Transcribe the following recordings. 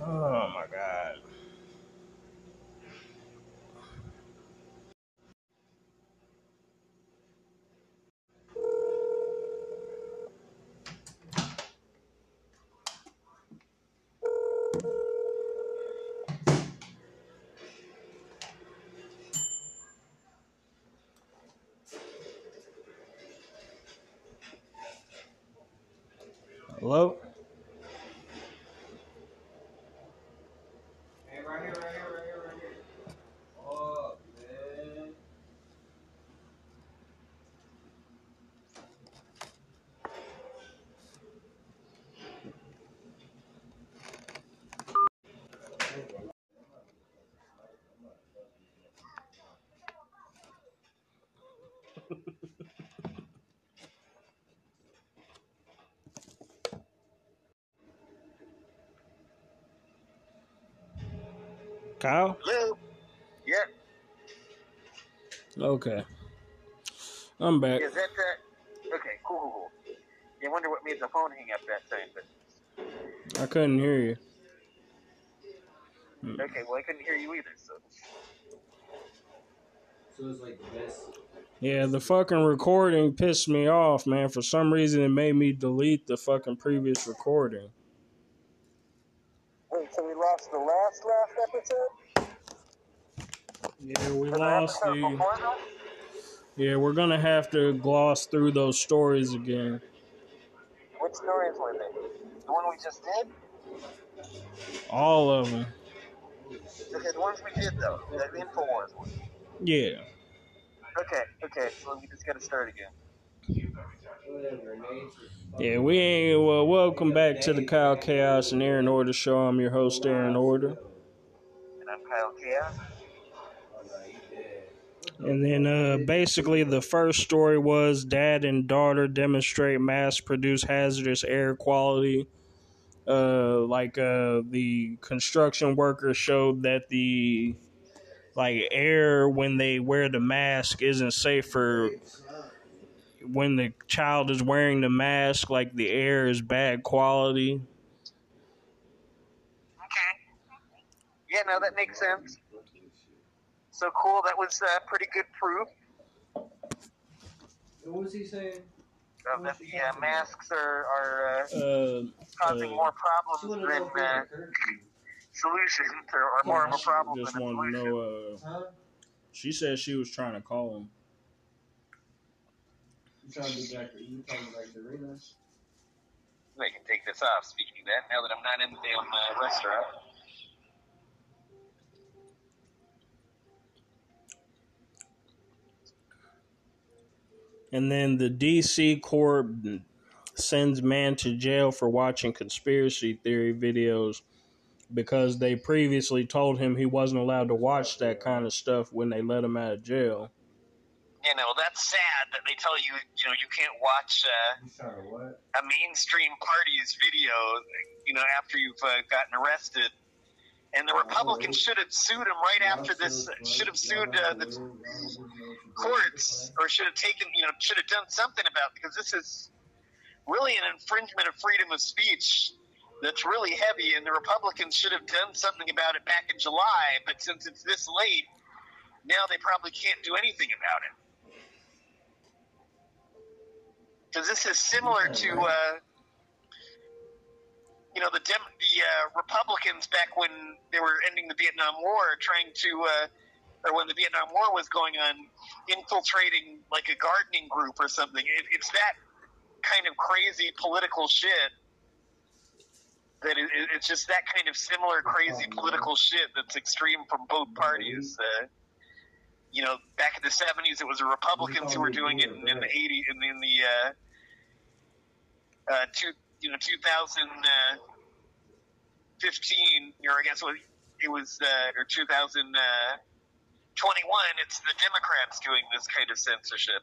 Oh my god. Kyle? Hello? Yeah, Okay. I'm back. is that uh Okay, cool, cool, cool. You wonder what made the phone hang up that time, but I couldn't hear you. okay, well I couldn't hear you either, so So it's like the best. Yeah, the fucking recording pissed me off, man. For some reason, it made me delete the fucking previous recording. Wait, so we lost the last last episode? Yeah, we lost the. Yeah, we're gonna have to gloss through those stories again. What stories were they? The one we just did? All of them. Okay, the ones we did though. The InfoWars one. Yeah. Okay, okay, so we just gotta start again. Yeah, we ain't. Well, welcome back to the Kyle Chaos and Aaron Order show. I'm your host, Aaron Order. And I'm Kyle Chaos. And then uh, basically, the first story was dad and daughter demonstrate mass produce hazardous air quality. Uh, like uh, the construction workers showed that the like air when they wear the mask isn't safe for when the child is wearing the mask. Like the air is bad quality. Okay. Yeah, no, that makes sense. So cool, that was uh, pretty good proof What was he saying? uh, that the uh, masks are, are uh, Uh, causing uh, more problems wanna than we uh, had solutions, or, or more of a problem just than a to solution. know. Uh, Huh? she said she was trying to call him. You trying to be back? You trying to be back to Reno? I can take this off. Speaking of that, now that I'm not in the damn uh, restaurant. And then the DC court sends man to jail for watching conspiracy theory videos because they previously told him he wasn't allowed to watch that kind of stuff when they let him out of jail. You know, that's sad that they tell you, you know, you can't watch uh, You trying to what? a mainstream party's video, you know, after you've uh, gotten arrested. And the Republicans should have sued him right after this, should have sued uh, the courts, or should have taken, you know, should have done something about it, because this is really an infringement of freedom of speech that's really heavy, and the Republicans should have done something about it back in July, but since it's this late, now they probably can't do anything about it. Because this is similar to, uh, you know the Dem- the uh, Republicans back when they were ending the Vietnam War, trying to, uh, or when the Vietnam War was going on, infiltrating like a gardening group or something. It, it's that kind of crazy political shit. That it, it's just that kind of similar crazy political shit that's extreme from both parties. Uh, you know, back in the '70s, it was the Republicans who were doing it, and in the '80s, and in the uh, uh, two, you know, 2000, uh, 2015, or I guess it was uh, or 2021. Uh, it's the Democrats doing this kind of censorship.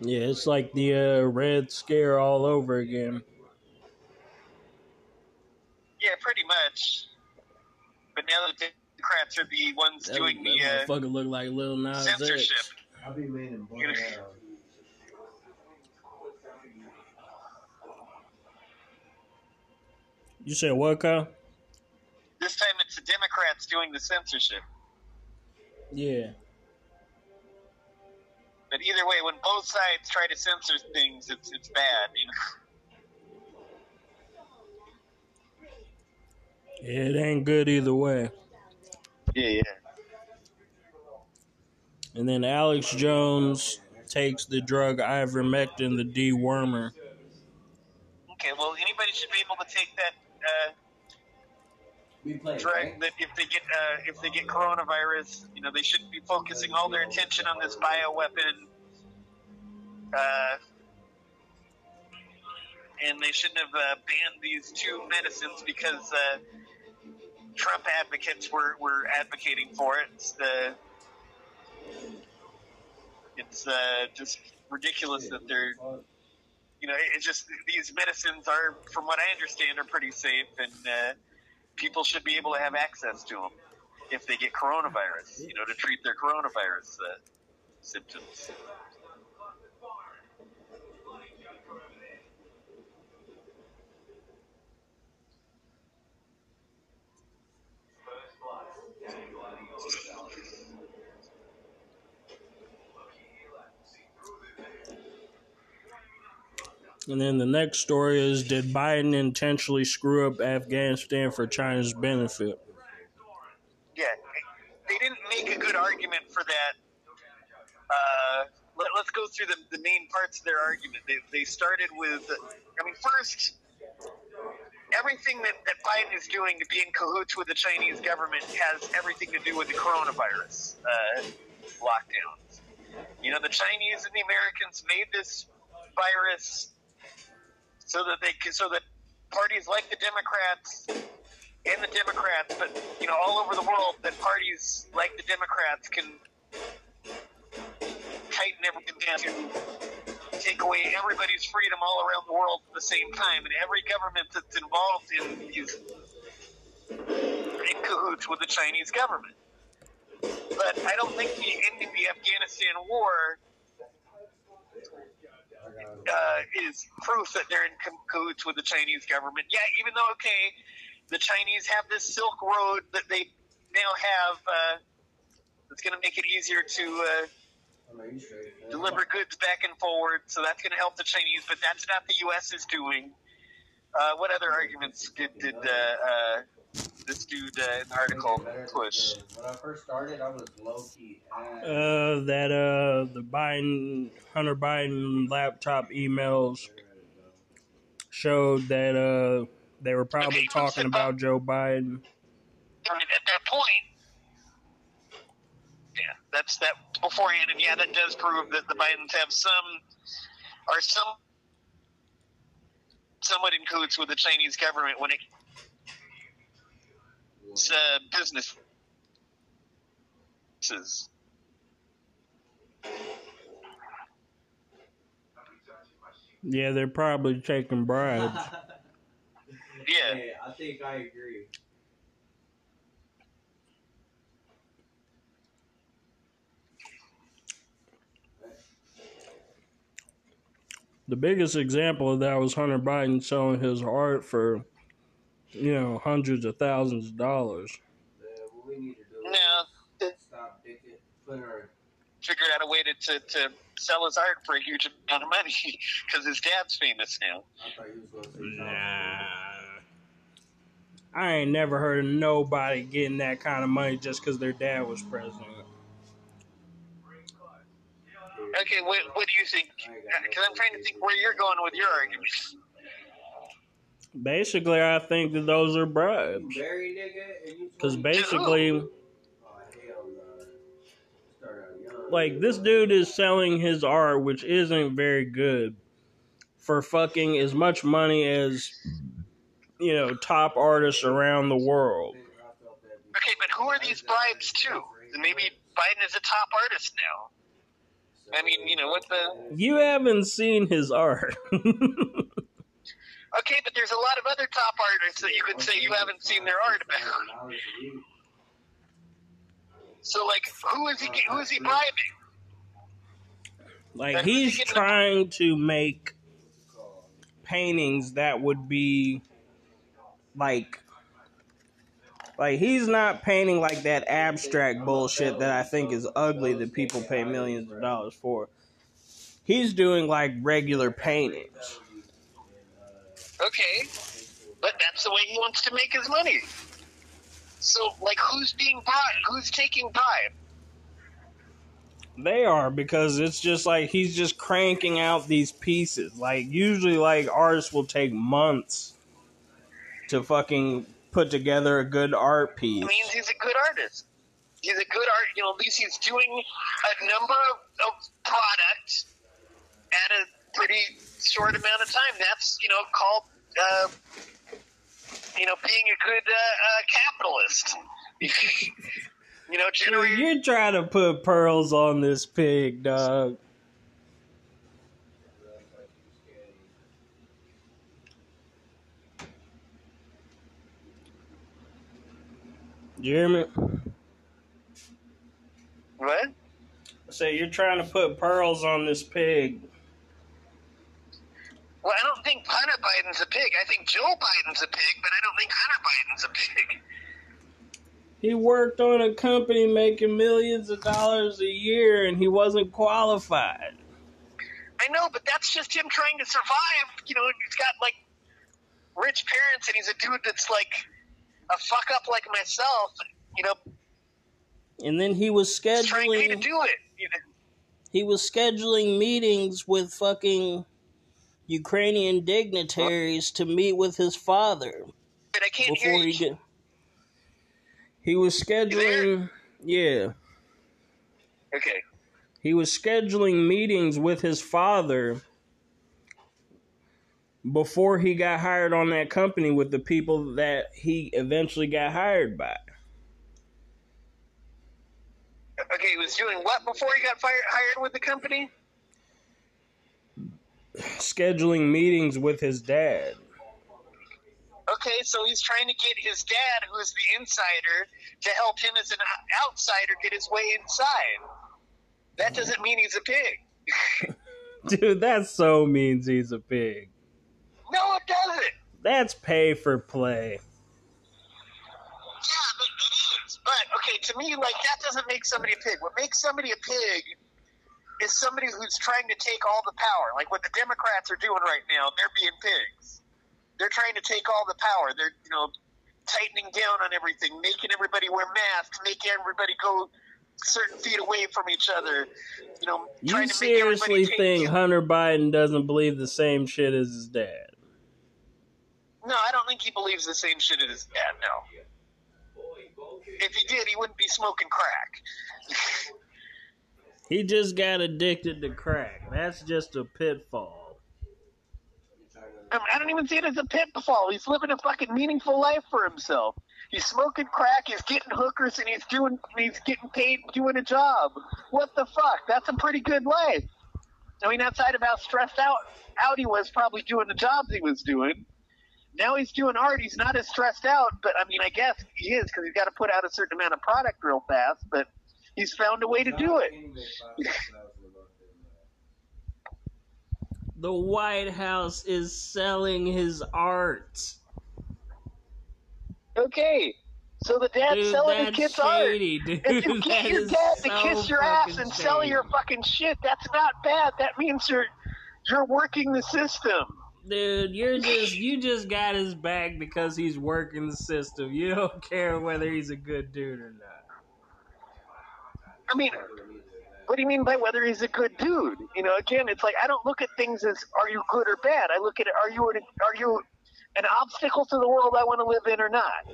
Yeah, it's like the uh, Red Scare all over again. Yeah, pretty much. But now the Democrats are the ones that, doing that the uh, fucking look like Lil Nas censorship. I'll be in You said what, Kyle? This time it's the Democrats doing the censorship. Yeah. But either way, when both sides try to censor things, it's it's bad. You know. It ain't good either way. Yeah, yeah. And then Alex Jones takes the drug ivermectin, the dewormer. Okay, well, anybody should be able to take that uh, We play. drug. right? That if they get uh, if they get coronavirus, you know, they shouldn't be focusing all their attention on this bioweapon. Uh, and they shouldn't have uh, banned these two medicines because uh, Trump advocates were, were advocating for it. It's, uh, it's uh, just ridiculous that they're you know, it's just these medicines are, from what I understand, are pretty safe, and uh, people should be able to have access to them if they get coronavirus. You know, to treat their coronavirus uh, symptoms. And then the next story is Did Biden intentionally screw up Afghanistan for China's benefit? Yeah, they didn't make a good argument for that. Uh, let, us go through the, the main parts of their argument. They, they started with, I mean, first, everything that, that Biden is doing to be in cahoots with the Chinese government has everything to do with the coronavirus uh, lockdowns. You know, the Chinese and the Americans made this virus so that they can, so that parties like the Democrats and the Democrats, but you know, all over the world, that parties like the Democrats can tighten everything down to take away everybody's freedom all around the world at the same time, and every government that's involved in is in cahoots with the Chinese government. But I don't think the ending the Afghanistan war is proof that they're in cahoots with the Chinese government. Yeah, even though okay, the Chinese have this Silk Road that they now have. Uh, it's going to make it easier to uh, deliver goods back and forward, so that's going to help the Chinese. But that's not the U.S. is doing. Uh, what other arguments did, did uh, uh, this dude uh, in the article push? When I first started, I was low key. Uh, that uh, the Biden Hunter Biden laptop emails showed that uh they were probably Okay, talking about Joe Biden. I mean, at that point, yeah, that's that beforehand, and yeah, that does prove that the Bidens have some are some somewhat in cahoots with the Chinese government when it's uh, business. Yeah, they're probably taking bribes. Yeah, Hey, I think I agree. The biggest example of that was Hunter Biden selling his art for, you know, hundreds of thousands of dollars. Uh, what we need to do No. is stop dicking, put our figured out a way to, to, to sell his art for a huge amount of money because his dad's famous now. I thought you was gonna say Nah. I ain't never heard of nobody getting that kind of money just because their dad was president. Okay, what, what do you think? Because I'm trying to think where you're going with your argument. Basically, I think that those are You bribes. married nigga, and you Because basically, Oh hell no! Start out young. like, this dude is selling his art, which isn't very good, for fucking as much money as, you know, top artists around the world. Okay, but who are these bribes to? Maybe Biden is a top artist now. I mean, you know, what the. You haven't seen his art. Okay, but there's a lot of other top artists that you could say you haven't seen their art about. So, like, who is he? Who is he bribing? like, he's trying to make paintings that would be like like he's not painting like that abstract bullshit that I think is ugly that people pay millions of dollars for. He's doing like regular paintings. Okay, but that's the way he wants to make his money. So, like, who's being bribed? Who's taking bribe? They are because it's just like he's just cranking out these pieces. Like usually like artists will take months to fucking put together a good art piece. It means he's a good artist. He's a good art. You know, at least he's doing a number of, of products at a pretty short amount of time. That's you know called uh, you know being a good uh, uh, capitalist. you know, generate. you're trying to put pearls on this pig, dog. Hear? What? I say you're trying to put pearls on this pig. Well, I don't think Hunter Biden's a pig. I think Joe Biden's a pig, but I don't think Hunter Biden's a pig. He worked on a company making millions of dollars a year and he wasn't qualified. I know, but that's just him trying to survive. You know, he's got like rich parents, and he's a dude that's like a fuck up like myself. You know, And then he was he's trying to do it. You know? he was scheduling meetings with fucking Ukrainian dignitaries to meet with his father But I can't hear before you. he get. He was scheduling, yeah, Okay. he was scheduling meetings with his father before he got hired on that company with the people that he eventually got hired by. Okay, he was doing what before he got fired, hired with the company? Scheduling meetings with his dad. Okay, so he's trying to get his dad, who is the insider, to help him as an outsider get his way inside. That doesn't mean he's a pig. Dude, that so means he's a pig. No, it doesn't. That's pay for play. Yeah, but it is. But okay, to me, like that doesn't make somebody a pig. What makes somebody a pig is somebody who's trying to take all the power. Like what the Democrats are doing right now, they're being pigs. They're trying to take all the power. They're you know tightening down on everything, making everybody wear masks, making everybody go certain feet away from each other. You know, You trying to make everybody seriously think Hunter Biden doesn't believe the same shit as his dad? No, I don't think he believes the same shit as his dad. No. If he did, he wouldn't be smoking crack. He just got addicted to crack. That's just a pitfall. I, mean, I don't even see it as a pitfall. He's living a fucking meaningful life for himself. He's smoking crack, he's getting hookers, and he's doing he's getting paid doing a job. What the fuck? That's a pretty good life. I mean, outside of how stressed out out he was probably doing the jobs he was doing. Now he's doing art. He's not as stressed out, but I mean, I guess he is because he's got to put out a certain amount of product real fast. But he's found a way to do it. The White House is selling his art. Okay, so the dad's Dude, selling his kid's art. shady, dude. If you get your dad to kiss your ass and sell your fucking shit, that's not bad. That means you're you're working the system. Dude, you're just you just got his back because he's working the system. You don't care whether he's a good dude or not. I mean, what do you mean by whether he's a good dude? You know, again, it's like I don't look at things as are you good or bad. I look at it are you an, are you an obstacle to the world I want to live in or not?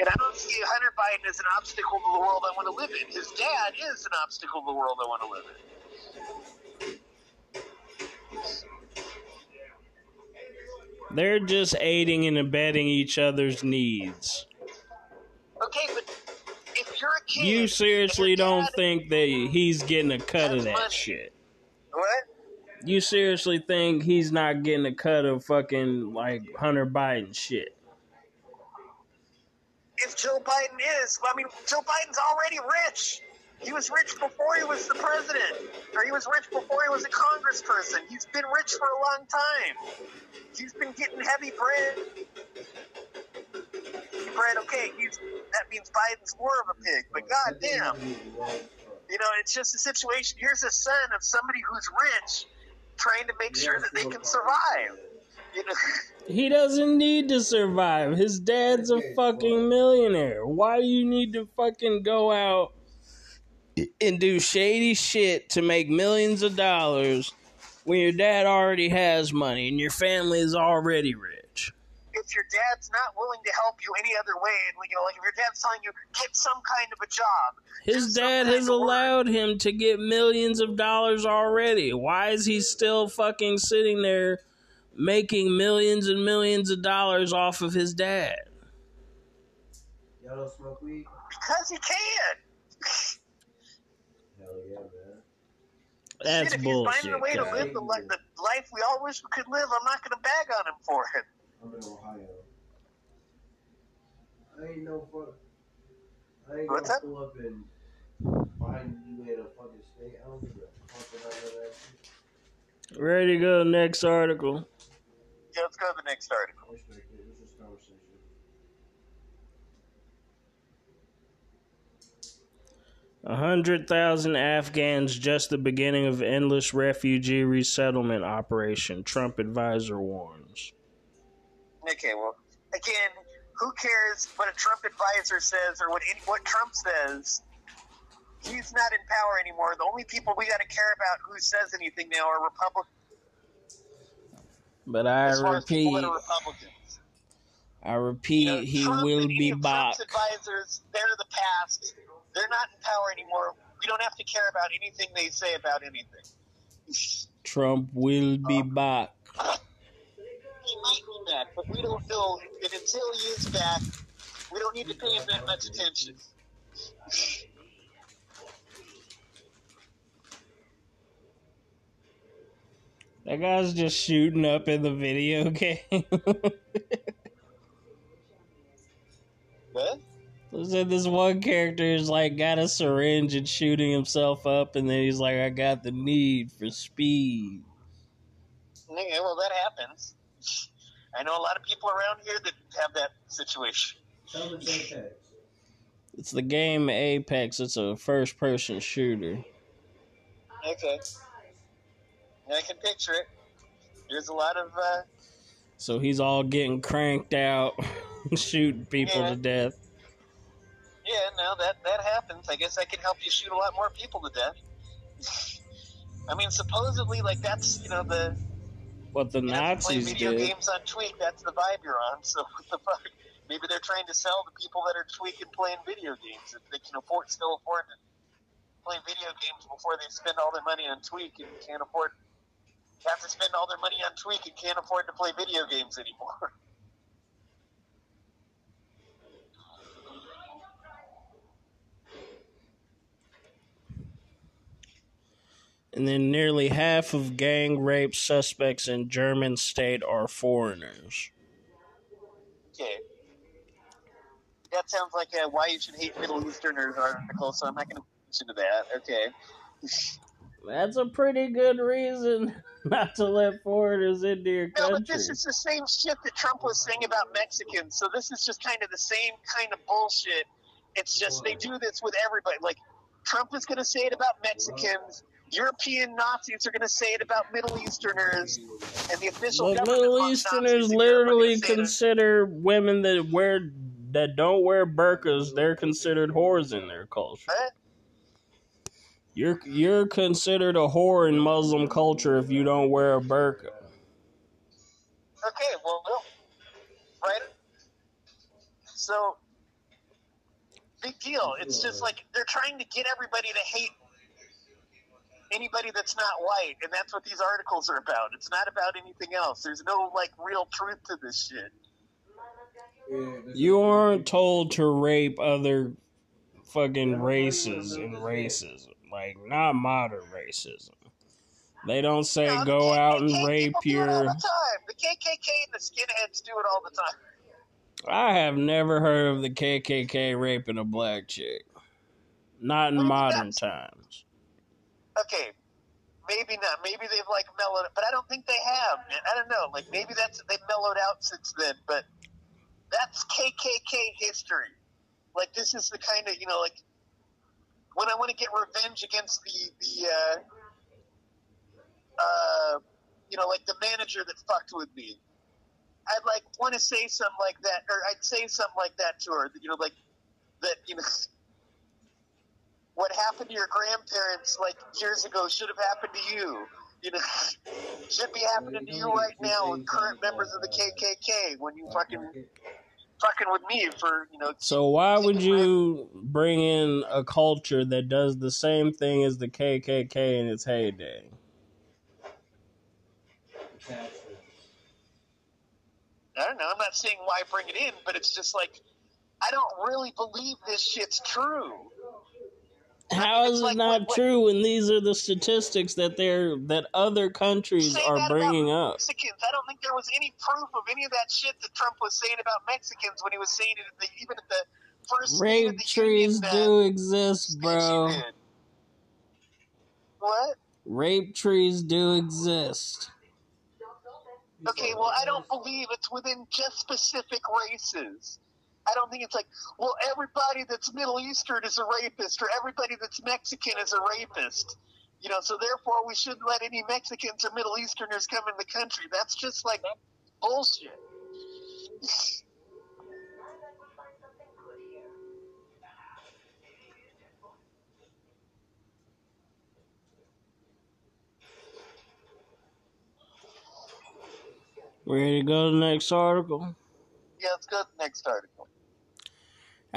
And I don't see Hunter Biden as an obstacle to the world I want to live in. His dad is an obstacle to the world I want to live in. They're just aiding and abetting each other's needs. Okay, but if you're a kid, You seriously don't think that he's getting a cut of that money. shit? what? You seriously think he's not getting a cut of fucking like Hunter Biden shit? if Joe Biden is, I mean, Joe Biden's already rich. He was rich before he was the president, or he was rich before he was a congressperson. He's been rich for a long time. He's been getting heavy bread. Bread. Okay, he's that means Biden's more of a pig. But goddamn, you know, it's just a situation. Here's a son of somebody who's rich, trying to make sure that they can survive. You know, He doesn't need to survive. His dad's a fucking millionaire. Why do you need to fucking go out and do shady shit to make millions of dollars when your dad already has money and your family is already rich? If your dad's not willing to help you any other way, and you know, like if your dad's telling you get some kind of a job, His dad has of work. allowed him to get millions of dollars already. Why is he still fucking sitting there making millions and millions of dollars off of his dad? Y'all don't smoke weed? because he can. Hell yeah, man. That's Shit, if bullshit. he's finding a way to live the, the life we all wish we could live, I'm not going to bag on him for it. I'm in Ohio. I ain't no fuck. I ain't What's gonna that? pull up and find you in a fucking state. I don't give a fuck about none of that shit. Ready to go next article. Yeah, let's go to the next article. I respect it. It's just conversation. A hundred thousand Afghans just the beginning of endless refugee resettlement operation. Trump advisor warns. Okay, well, again, who cares what a Trump advisor says or what any, what Trump says? He's not in power anymore. The only people we got to care about who says anything now are Republicans. But I as far as people repeat. I repeat, You know, he Trump will be back. Trump's advisors, they're the past. They're not in power anymore. We don't have to care about anything they say about anything. Trump will be um, back. He might be back, but we don't know. And until he is back, we don't need to pay him that much attention. That guy's just shooting up in the video game. What? So this one character is like got a syringe and shooting himself up, and then he's like, "I got the need for speed." Yeah, well, that happens. I know a lot of people around here that have that situation. It's It's the game Apex. It's a first-person shooter. Okay. I can picture it. There's a lot of, uh, So he's all getting cranked out, shooting people Yeah. to death. yeah, no, that, that happens. I guess I can help you shoot a lot more people to death. I mean, supposedly, like, that's, you know, the, What the if play video did. games on Tweak, that's the vibe you're on. So what the fuck? Maybe they're trying to sell the people that are tweaking playing video games if they can afford still afford to play video games before they spend all their money on Tweak and can't afford have to spend all their money on Tweak and can't afford to play video games anymore. And then nearly half of gang rape suspects in German state are foreigners. okay. That sounds like a why you should hate Middle Easterners uh, article, so I'm not going to listen to that. Okay. That's a pretty good reason not to let foreigners into your No, but country. this is the same shit that Trump was saying about Mexicans. So this is just kind of the same kind of bullshit. It's just they do this with everybody. Like Trump is going to say it about Mexicans. European Nazis are going to say it about Middle Easterners, and the official government Middle Easterners Nazis in Europe are literally consider women that wear that don't wear burqas. They're considered whores in their culture. Huh? You're you're considered a whore in Muslim culture if you don't wear a burqa. Okay, well, well, right. So, big deal. It's just like they're trying to get everybody to hate anybody that's not white, and that's what these articles are about. It's not about anything else. There's no like real truth to this shit. You aren't told to rape other fucking races and racism, like not modern racism. They don't say the go out and rape people do it all your. the time. The KKK and the skinheads do it all the time. I have never heard of the KKK raping a black chick. Not in What do you modern times. Okay, maybe not. Maybe they've like mellowed, but I don't think they have. Man. I don't know. Like maybe that's they've mellowed out since then. But that's KKK history. Like this is the kind of you know like when I want to get revenge against the the uh, uh, you know like the manager that fucked with me. I'd like want to say something like that, or I'd say something like that to her. You know, like that. You know, what happened to your grandparents like years ago should have happened to you. You know, should be happening to you right now with current members of the KKK when you fucking fucking with me for you know. So why would you bring in a culture that does the same thing as the KKK in its heyday? I don't know. I'm not saying why bring it in, but it's just like I don't really believe this shit's true. How is it like not what- true when these are the statistics that they're that other countries are bringing up? Mexicans. I don't think there was any proof of any of that shit that Trump was saying about Mexicans when he was saying it at the, even at the first Rape the trees Union, do exist, bro. What? Rape trees do exist. Okay, well, I don't believe it's within just specific races. I don't think it's like, well, everybody that's Middle Eastern is a rapist, or everybody that's Mexican is a rapist. You know, so therefore we shouldn't let any Mexicans or Middle Easterners come in the country. That's just like bullshit. Ready to go to the next article? Yeah, let's go to the next article.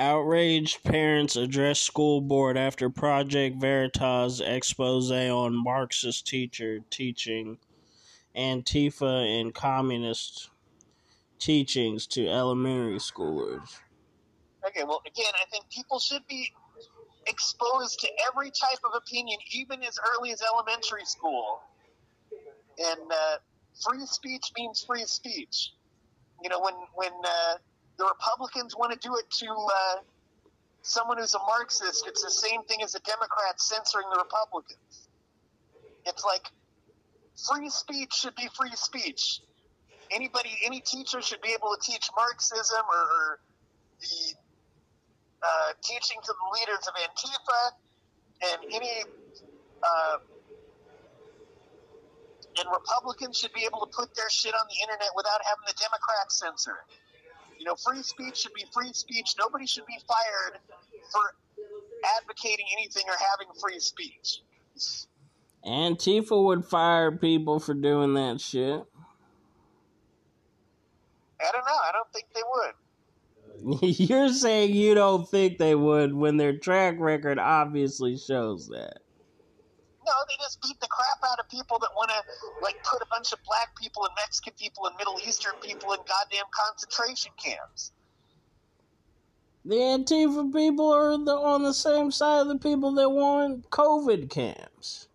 Outraged parents address school board after Project Veritas expose on Marxist teacher teaching Antifa and communist teachings to elementary schoolers. Okay, well, again, I think people should be exposed to every type of opinion, even as early as elementary school. And uh, free speech means free speech. You know, when when uh, the Republicans want to do it to uh, someone who's a Marxist, it's the same thing as the Democrats censoring the Republicans. It's like free speech should be free speech. Anybody, any teacher should be able to teach Marxism or, or the uh, teaching to the leaders of Antifa and any uh, and Republicans should be able to put their shit on the internet without having the Democrats censor it. You know, free speech should be free speech. Nobody should be fired for advocating anything or having free speech. Antifa would fire people for doing that shit. I don't know. I don't think they would. You're saying you don't think they would when their track record obviously shows that. No, they just beat the crap out of people that want to like put a bunch of black people and Mexican people and Middle Eastern people in goddamn concentration camps. The Antifa people are the, on the same side of the people that want COVID camps.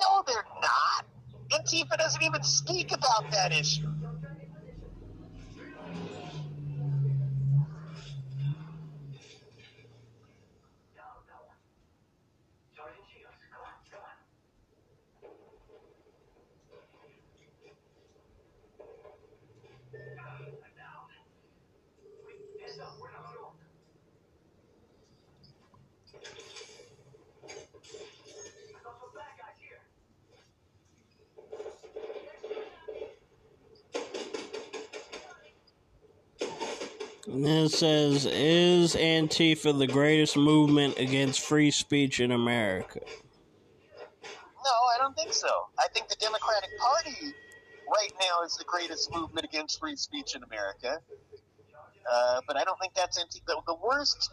No, they're not. Antifa doesn't even speak about that issue. Then it says, Is Antifa the greatest movement against free speech in America? No, I don't think so. I think the Democratic Party right now is the greatest movement against free speech in America. Uh, but I don't think that's the, the worst.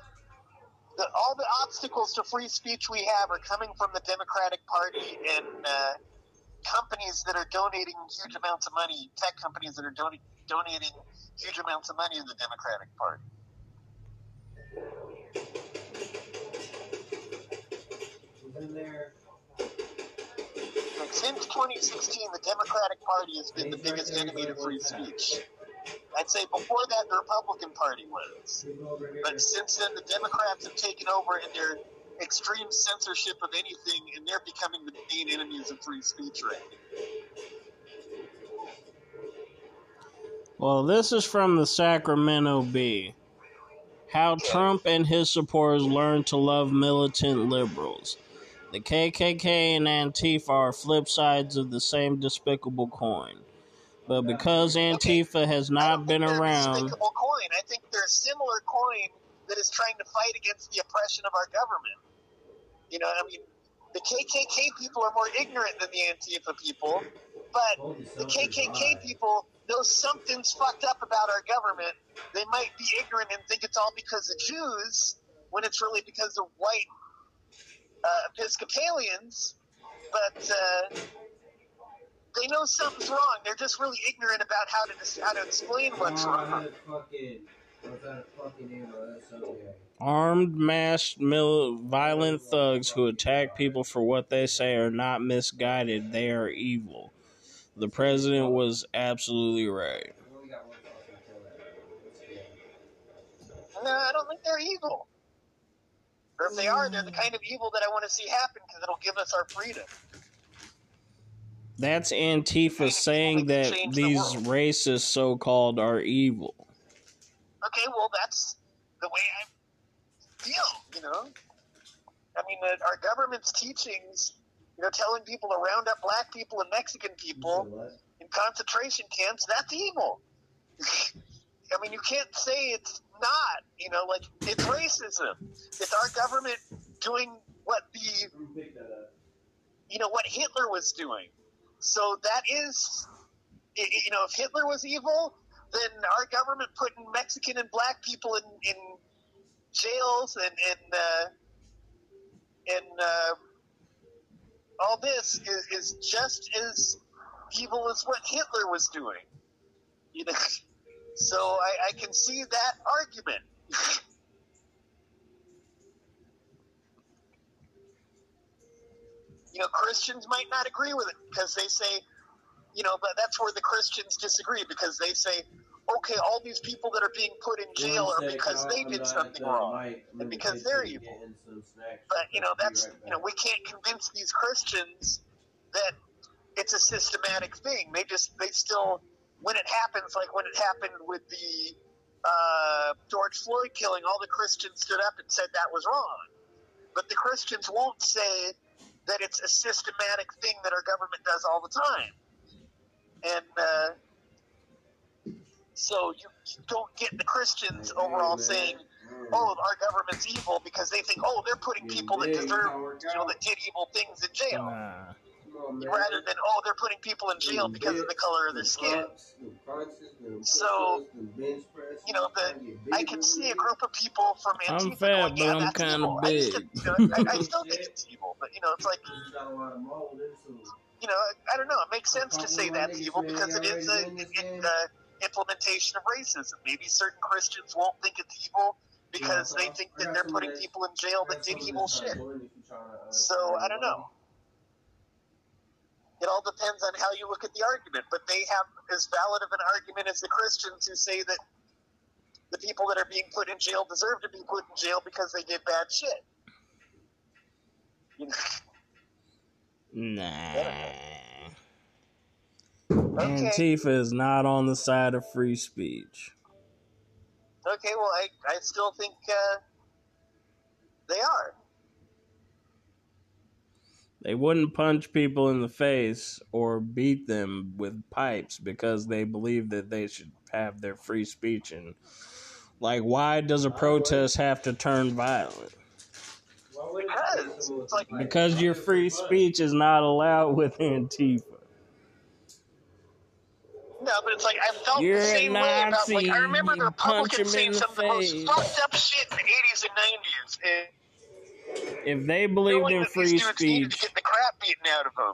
The, all the obstacles to free speech we have are coming from the Democratic Party and uh, companies that are donating huge amounts of money, tech companies that are doni- donating huge amounts of money to the Democratic Party. Like, since 2016, the Democratic Party has been the biggest enemy to free speech. I'd say before that, the Republican Party was. But since then, the Democrats have taken over and their extreme censorship of anything, and they're becoming the main enemies of free speech right now. Well, this is from the Sacramento Bee. How Trump and his supporters learned to love militant liberals. The KKK and Antifa are flip sides of the same despicable coin. But because Antifa has not been think they're a around, despicable coin. I think they're a similar coin that is trying to fight against the oppression of our government. You know, I mean, the KKK people are more ignorant than the Antifa people, but the KKK people know something's fucked up about our government. They might be ignorant and think it's all because of Jews, when it's really because of white uh, Episcopalians. But uh, they know something's wrong. They're just really ignorant about how to how to explain what's wrong. had fucking, I was at a fucking email. That's okay. armed, masked, mil- violent thugs who attack people for what they say are not misguided, they are evil. The president was absolutely right. I only got one fucking kill that. Let's go. No, I don't think they're evil. Or if they are, they're the kind of evil that I want to see happen because it'll give us our freedom. That's Antifa saying that these racists, so called, are evil. Okay, well, that's the way I feel, you know? I mean, uh, our government's teachings, you know, telling people to round up black people and Mexican people You said what? in concentration camps, that's evil. I mean, you can't say it's not, you know, like, it's racism. It's our government doing what the Who picked that up? you know what Hitler was doing. So that is, you know, if Hitler was evil, then our government putting Mexican and black people in, in jails and and uh, and uh, all this is, is just as evil as what Hitler was doing. You know, so I, I can see that argument. you know, Christians might not agree with it because they say, you know, but that's where the Christians disagree because they say, okay, all these people that are being put in jail are because they did something wrong. And because they're evil. getting some snacks. But you know, that's you know, we can't convince these Christians that it's a systematic thing. They just they still when it happens, like when it happened with the uh, George Floyd killing, all the Christians stood up and said that was wrong. But the Christians won't say that it's a systematic thing that our government does all the time. And uh, so you, you don't get the Christians overall saying. "Oh, our government's evil," because they think, "Oh, they're putting people that deserve, you know, that did evil things in jail." Nah. Come on, man. rather than oh they're putting people in jail because of the color of their skin. ups, them crunches, them So, push-ups, them bench presses, you know, the- trying to get I can see a group of people from I'm fat, going, but I'm that's kinda evil. I, used big. you know, I, I still think it's evil, but you know, it's like You got a lot of mold in some- you know, I don't know. It makes sense to say that's evil because it is a, an uh, implementation of racism. Maybe certain Christians won't think it's evil because they think that they're putting people in jail that did evil shit. So, I don't know. It all depends on how you look at the argument, but they have as valid of an argument as the Christians who say that the people that are being put in jail deserve to be put in jail because they did bad shit. You know, Nah. Okay. Antifa is not on the side of free speech. okay, well, I, I still think uh, they are. They wouldn't punch people in the face or beat them with pipes because they believe that they should have their free speech. And, like, why does a protest have to turn violent? Because like- Because your free speech is not allowed with Antifa. No, but it's like I felt You're the same way about like I remember the Republicans saying some of the most fucked up shit in the eighties and nineties, If they believed in free these dudes to speech, get the crap beaten out of them.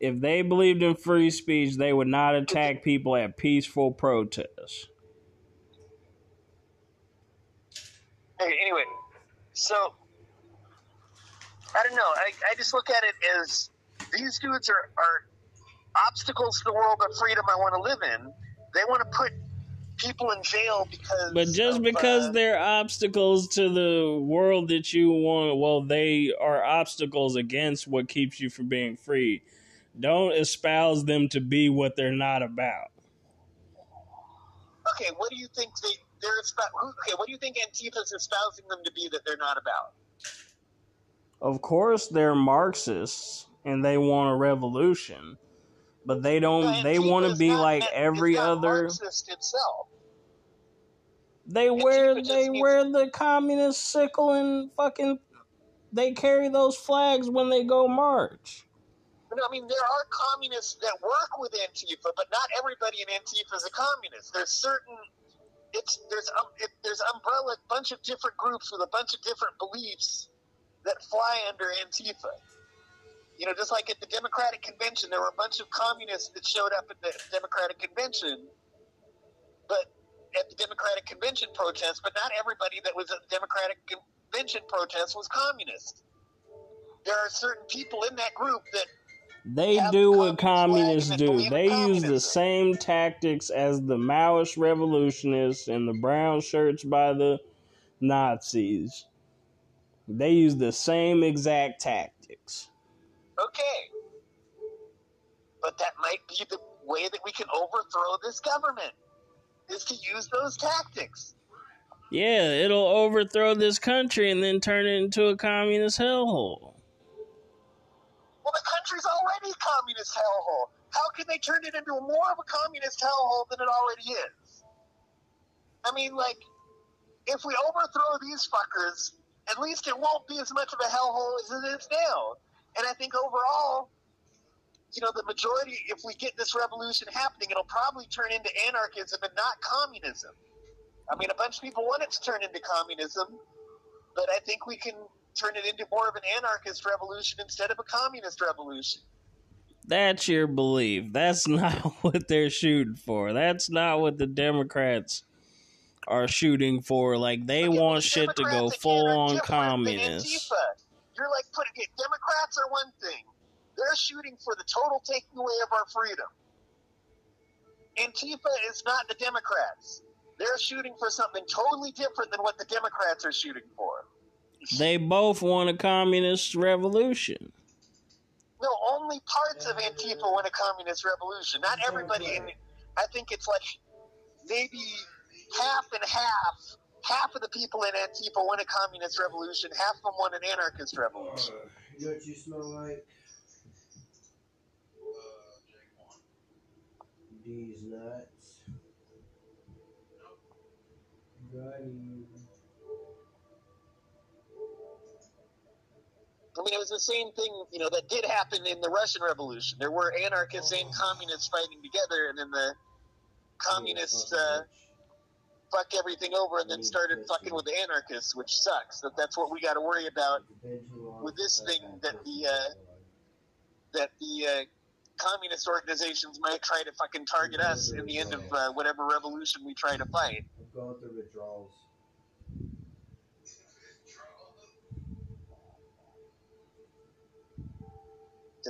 if they believed in free speech, they would not attack people at peaceful protests. Okay, anyway, so I don't know. I, I just look at it as these dudes are, are obstacles to the world of freedom I want to live in. They want to put people in jail because. But just of, because uh, they're obstacles to the world that you want, well, they are obstacles against what keeps you from being free. Don't espouse them to be what they're not about. okay, what do you think they they're espousing? Okay, what do you think Antifa's espousing them to be that they're not about? Of course, they're Marxists and they want a revolution, but they don't. They want to be like every other. They wear they wear the communist sickle and fucking. They carry those flags when they go march. I mean there are communists that work with Antifa, but not everybody in Antifa is a communist. There's certain it's there's um, it, there's umbrella bunch of different groups with a bunch of different beliefs that fly under Antifa. You know, just like at the Democratic convention, there were a bunch of communists that showed up at the Democratic convention, but at the Democratic convention protest, but not everybody that was at the Democratic convention protest was communist. There are certain people in that group that They do what communists do. They use the same tactics as the Maoist revolutionists and the brown shirts by the Nazis. They use the same exact tactics. Okay. But that might be the way that we can overthrow this government is to use those tactics. Yeah, it'll overthrow this country and then turn it into a communist hellhole. Well, the country's already a communist hellhole. How can they turn it into more of a communist hellhole than it already is? I mean, like, if we overthrow these fuckers, at least it won't be as much of a hellhole as it is now. And I think overall, you know, the majority, if we get this revolution happening, it'll probably turn into anarchism and not communism. I mean, a bunch of people want it to turn into communism, but I think we can turn it into more of an anarchist revolution instead of a communist revolution. That's your belief. That's not what they're shooting for. That's not what the Democrats are shooting for. Like they Look at want these shit to go full on communist. You're like putting it. Democrats are one thing. They're shooting for the total taking away of our freedom. Antifa is not the Democrats. They're shooting for something totally different than what the Democrats are shooting for. They both want a communist revolution. No, only parts of Antifa want a communist revolution. Not everybody. In, I think it's like maybe half and half. Half of the people in Antifa want a communist revolution. Half of them want an anarchist revolution. You know what you smell like? These nuts. Got you. I mean, it was the same thing, you know, that did happen in the Russian Revolution. There were anarchists and communists fighting together, and then the communists uh, fuck everything over and then started fucking with the anarchists, which sucks. That that's what we got to worry about. with this thing that the, uh, That the uh, communist organizations might try to fucking target us in the end of uh, whatever revolution we try to fight. I'm going through withdrawals.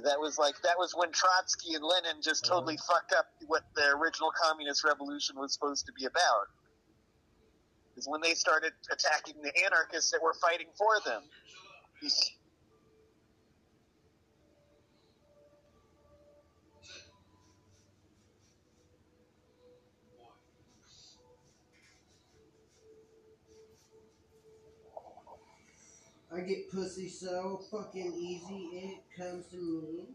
That was like that was when Trotsky and Lenin just totally fucked up what the original communist revolution was supposed to be about. Is when they started attacking the anarchists that were fighting for them. I get pussy so fucking easy, it comes to me.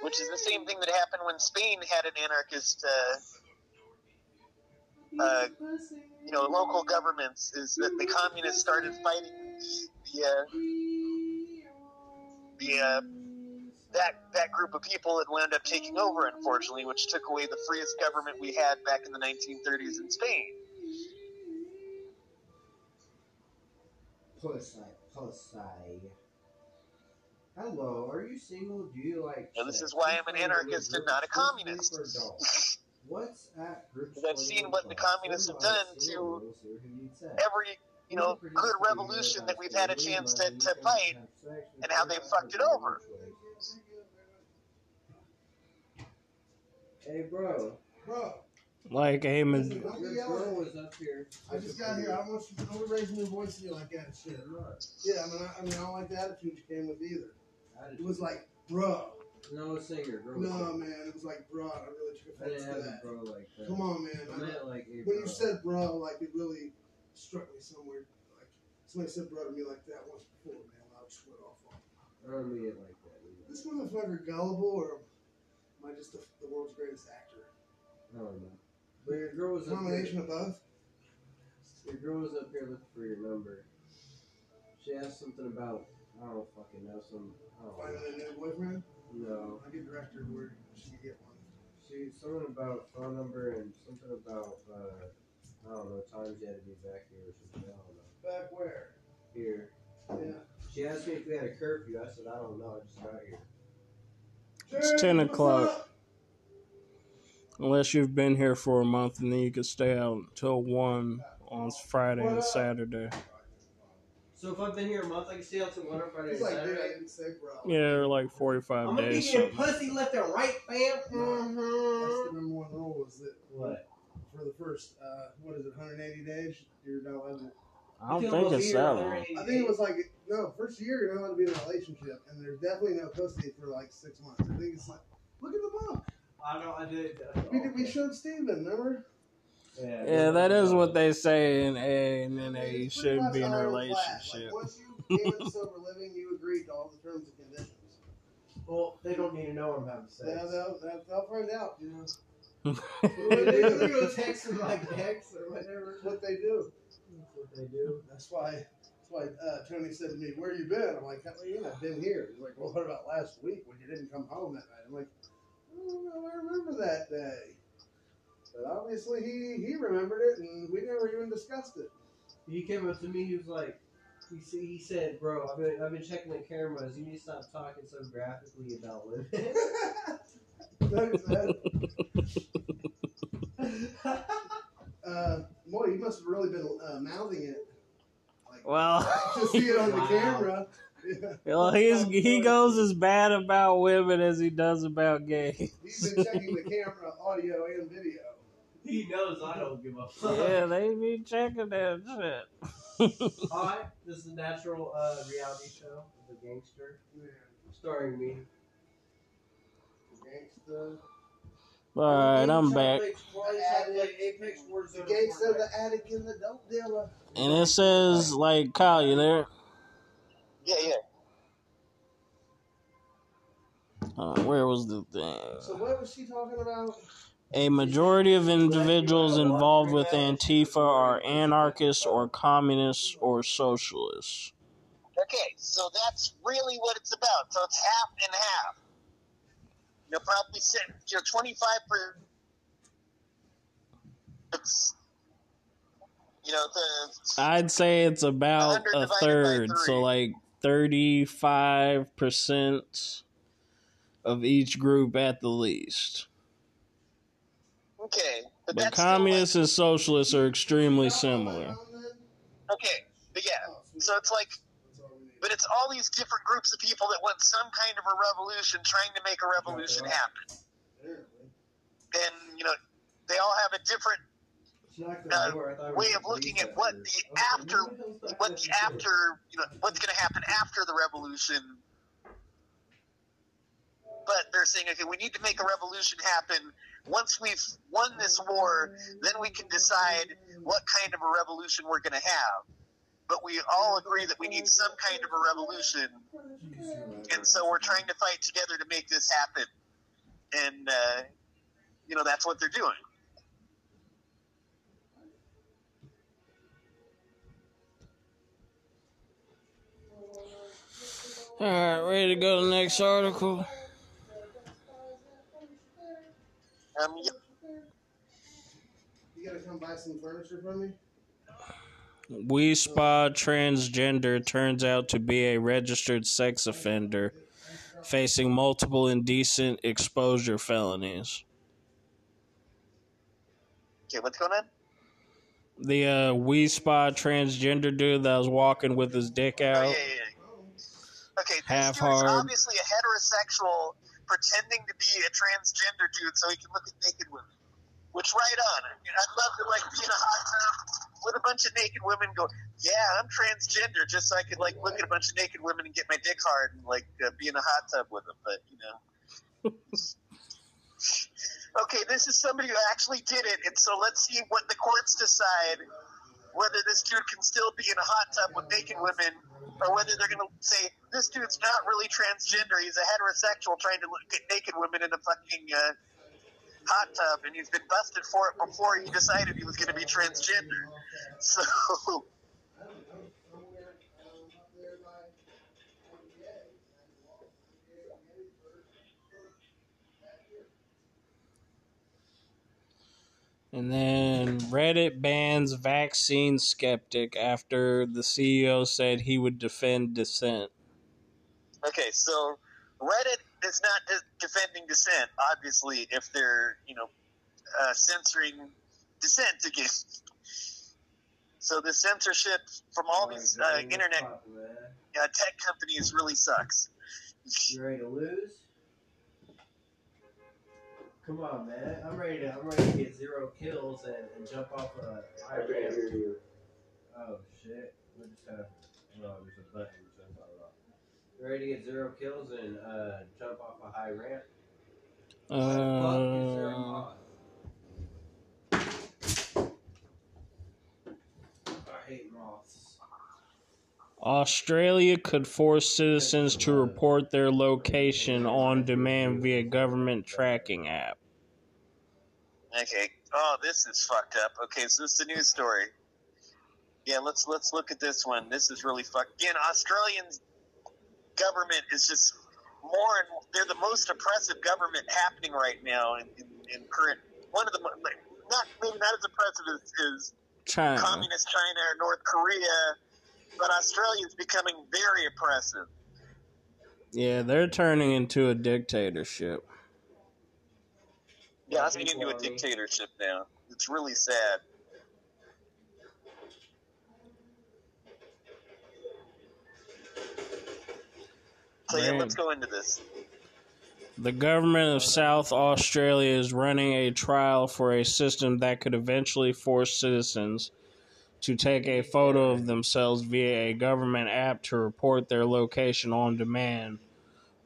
Which is the same thing that happened when Spain had an anarchist, uh, uh, you know, local governments. Is that the communists started fighting the the, uh, the uh, that that group of people that wound up taking over, unfortunately, which took away the freest government we had back in the 1930s in Spain. Pussy, pussy. Hello, are you single? Do you like? And this is why I'm an anarchist and not a communist. or don't? What's at groups? Because I've seen what the communists have done to Every you know good revolution that we've had a chance to, to fight, and how they fucked it over. Hey, bro. Bro, Like Eamon, listen, don't be Your yelling. girl was up here. I just got here. I don't want you to don't raise your voice to you like that shit. Yeah, I mean, I, I mean, I don't like the attitude you came with either. It was like, bro. No, I was saying your. No, man, it was like bro. I really took I offense didn't to have a that. bro like that. Come on, man. I I- meant like a when bro. you said bro, like it really struck me somewhere. Like somebody said bro to me like that once before, man. I just went off on. I don't mean it like that. either. This motherfucker gullible, or am I just the, the world's greatest actor? I don't know. But your girl was up Combination here. of both. Your girl was up here looking for your number. She asked something about I don't fucking know some. I don't Finding know. a new boyfriend. No. I get director where she can get one. She something about phone number and something about uh, I don't know times you had to be back here or something. I don't know. Back where? Here. Yeah. She asked me if we had a curfew. I said I don't know. I just got here. It's 10 o'clock. Unless you've been here for a month and then you can stay out until 1 on Friday and Saturday. So if I've been here a month, I can stay out till one on Friday He's and like, dude, I Saturday. didn't say bro. Yeah, like 45 I'm gonna be days. getting something. pussy left and right, fam. That's Mm-hmm. the number one rule is that What? for the first, uh, what is it, 180 days, you're not allowed to. I don't think it's be that long. 180 I think it was like, no, first year you're not allowed to be in a relationship, and there's definitely no pussy for like six months. I think it's like, look at the month. I know. I did. We, did, we showed Steven, remember? Yeah, Yeah, that is what they say in A, and then It's they shouldn't be in a relationship. Like, once you came into sober living, you agreed to all the terms and conditions. Well, they don't need to know I'm having sex. Now they'll, they'll, they'll find out, you know. They're gonna go text them like Dex or whatever. That's what they do. That's what they do. That's why. That's why uh, Tony said to me, "Where you been?" I'm like, "What do you? I've been here." He's like, "Well, what about last week when you didn't come home that night?" I'm like, "I don't know. I remember that day." But obviously, he he remembered it, and we never even discussed it. He came up to me. He was like, he, sa- he said, "Bro, I've been I've been checking the cameras. You need to stop talking so graphically about women." Tony said, uh, "Boy, you must have really been uh, mouthing it." Like, Well, to see it on the Wow. camera. Yeah. well, he's he goes as bad about women as he does about gays. He's been checking the camera, audio, and video. He knows I don't give a fuck. Yeah, they be checking that shit. Hi, this is a natural uh, reality show, The Gangster, Man, starring me. gangsta. All right, I'm back, Apex Warzone. The gangsta, the addict, and the dope dealer. and it says like Kyle, you there? Yeah, yeah. Uh, where was the thing? So what was she talking about? A majority of individuals involved with Antifa are anarchists or communists or socialists. Okay, so that's really what it's about. So it's half and half. You'll probably sit, you know, 25 per. It's, you know, the. I'd say it's about a third, so like thirty-five percent of each group at the least. Okay, but, But communists and socialists are extremely similar. Okay, but yeah, so it's like That's all we need. But it's all these different groups of people that want some kind of a revolution, trying to make a revolution happen. And you know, they all have a different uh, door. I thought it way of looking at what the like, after, "Who the hell's knocking what the after, you know, what's going to happen after the revolution. But they're saying, okay, we need to make a revolution happen. Once we've won this war, then we can decide what kind of a revolution we're going to have. But we all agree that we need some kind of a revolution, and so we're trying to fight together to make this happen. And uh, you know that's what they're doing. All right, ready to go to the next article? Um, yeah, You gotta come buy some furniture from me? Wi Spa transgender turns out to be a registered sex offender facing multiple indecent exposure felonies. okay, what's going on? The uh, Wi Spa transgender dude that was walking with his dick Oh, out. yeah, yeah, yeah. Okay, this Half dude is obviously a heterosexual pretending to be a transgender dude so he can look at naked women. Which, right on. I mean, I'd love to like be in a hot tub with a bunch of naked women. Go, yeah, I'm transgender, just so I could like look at a bunch of naked women and get my dick hard and like uh, be in a hot tub with them. But you know, okay, this is somebody who actually did it, and so let's see what the courts decide whether this dude can still be in a hot tub with naked women, or whether they're going to say this dude's not really transgender. He's a heterosexual trying to look at naked women in a fucking uh, hot tub, and he's been busted for it before he decided he was going to be transgender. So. And then Reddit bans vaccine skeptic after the CEO said he would defend dissent. Okay, so Reddit is not de- defending dissent, obviously, if they're, you know, uh, censoring dissent again. So the censorship from all these uh, internet uh, tech companies really sucks. You ready to lose? Come on, man. I'm ready to. I'm ready to get zero kills and, and jump off a high ramp. Oh shit! What just happened? Oh, there's a button. which I thought. You ready to get zero kills and uh, jump off a high ramp? Fuck is there Uh, mod? I hate moths. Australia could force citizens to report their location on demand via government tracking app. Okay. Oh, this is fucked up. Okay, so it's a news story. Yeah, let's let's look at this one. This is really fucked. Again, Australian government is just more and more, they're the most oppressive government happening right now in, in, in current one of the not maybe not as oppressive as, as China. communist China or North Korea, but Australia is becoming very oppressive. Yeah, they're turning into a dictatorship. Yeah, it's People into a dictatorship now. It's really sad. So yeah, let's go into this. The government of South Australia is running a trial for a system that could eventually force citizens to take a photo of themselves via a government app to report their location on demand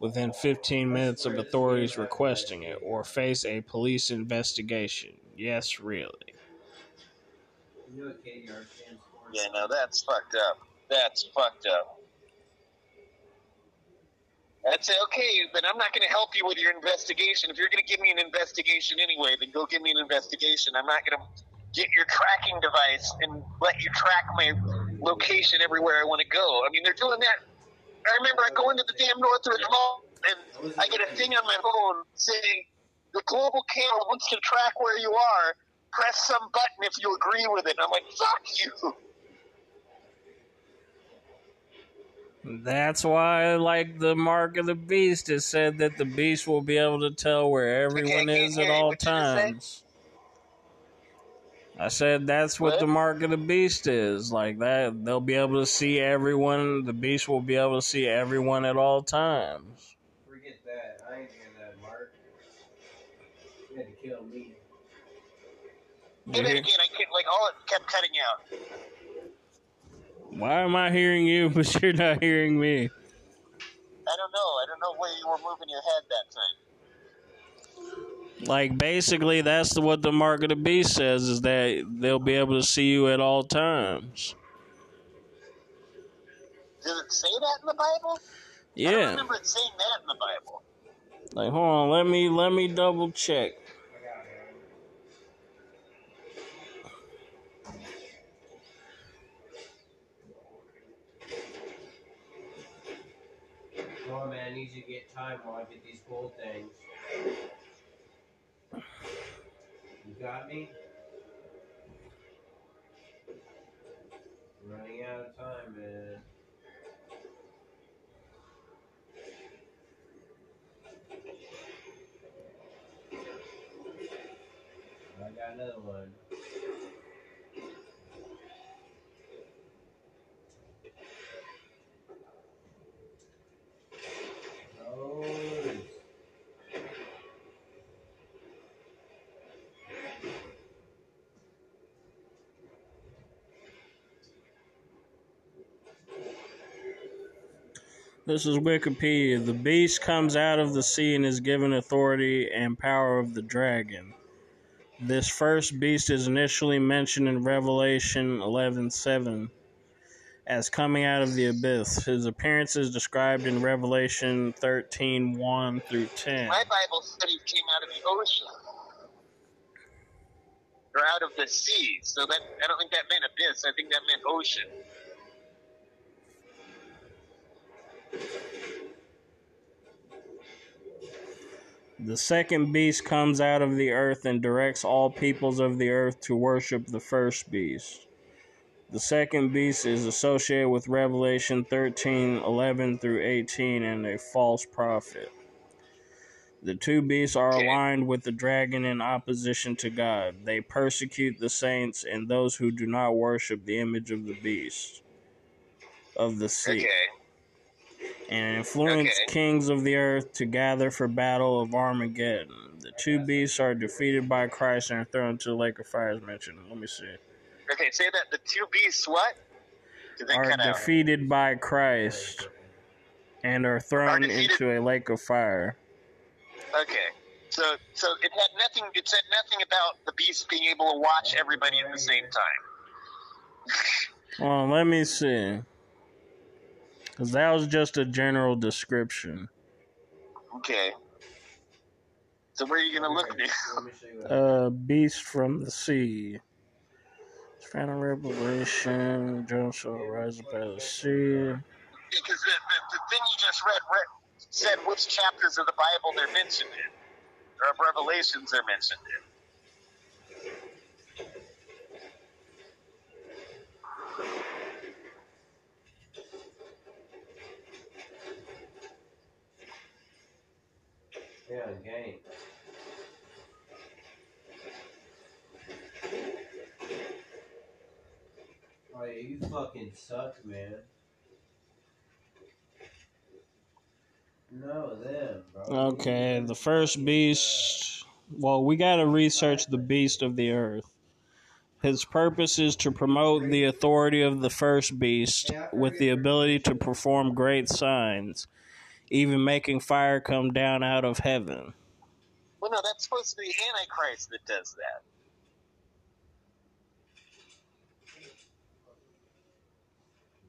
within 15 minutes of authorities requesting it or face a police investigation. Yes, really. Yeah, no, that's fucked up. That's fucked up. I'd say, okay, then I'm not going to help you with your investigation. If you're going to give me an investigation anyway, then go give me an investigation. I'm not going to get your tracking device and let you track my location everywhere I want to go. I mean, they're doing that. I remember I go into the damn Northridge Mall and I get a thing on my phone saying, the global camera wants to track where you are. Press some button if you agree with it. And I'm like, fuck you. That's why, like the mark of the beast, it said that the beast will be able to tell where everyone can't is at all times. I said that's what What? the mark of the beast is. Like that, they'll be able to see everyone. The beast will be able to see everyone at all times. Forget that. I ain't doing that, Mark. You had to kill me. Say that again. I can't, like, all it kept cutting out. Why am I hearing you, but you're not hearing me? I don't know. I don't know where you were moving your head that time. Like basically, that's what the mark of the beast says is that they'll be able to see you at all times. Does it say that in the Bible? Yeah. I don't remember it saying that in the Bible. Like, hold on, let me let me double check. I. Come on, man. I need you to get time while I get these gold things. You got me? Running out of time, man. I got another one. This is Wikipedia. The beast comes out of the sea and is given authority and power of the dragon. This first beast is initially mentioned in Revelation 11:7 as coming out of the abyss. His appearance is described in Revelation 13:1 through 10. My Bible said he came out of the ocean. Or out of the sea. So that I don't think that meant abyss. I think that meant ocean. The second beast comes out of the earth and directs all peoples of the earth to worship the first beast. The second beast is associated with Revelation 13 11 through 18 and a false prophet. The two beasts are aligned with the dragon in opposition to God. They persecute the saints and those who do not worship the image of the beast of the sea Okay. And influence Okay. kings of the earth to gather for battle of Armageddon. The two beasts are defeated by Christ and are thrown into the lake of fire as mentioned. Let me see. Okay, say that the two beasts what? Are cut out? defeated by Christ and are thrown defeated- into a lake of fire. Okay. So so it had nothing it said nothing about the beast being able to watch everybody at the same time. Well, let me see. Because that was just a general description. Okay. So where are you gonna look next? Let me show you Uh, beast from the sea. In Revelation. John shall rise up out of the sea. Because the, the, the thing you just read, read said which chapters of the Bible they're mentioned in, or of Revelations they're mentioned in. Yeah, game. Oh yeah, you fucking suck, man. No, them, bro. Okay, the first beast. Well, we got to research the beast of the earth. His purpose is to promote the authority of the first beast with the ability to perform great signs, even making fire come down out of heaven. Well, no, that's supposed to be Antichrist that does that.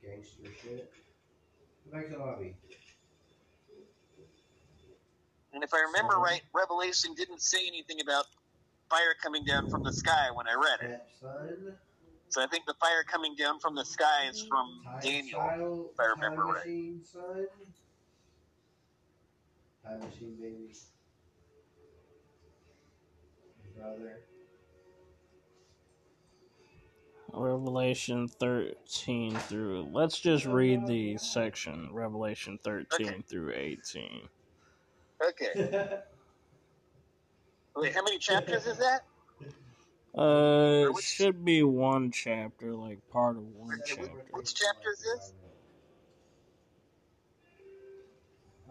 Gangster shit. Go back to the lobby. And if I remember right, Revelation didn't say anything about fire coming down from the sky when I read it. Son. So I think the fire coming down from the sky is from Daniel. If I remember right. Machine, son. Time machine, baby. Brother. Revelation 13 through. Let's just read the section Revelation 13 Okay. through 18. Okay. Wait, how many chapters is that? Uh, it should be one chapter, like part of one chapter. Which chapter is this?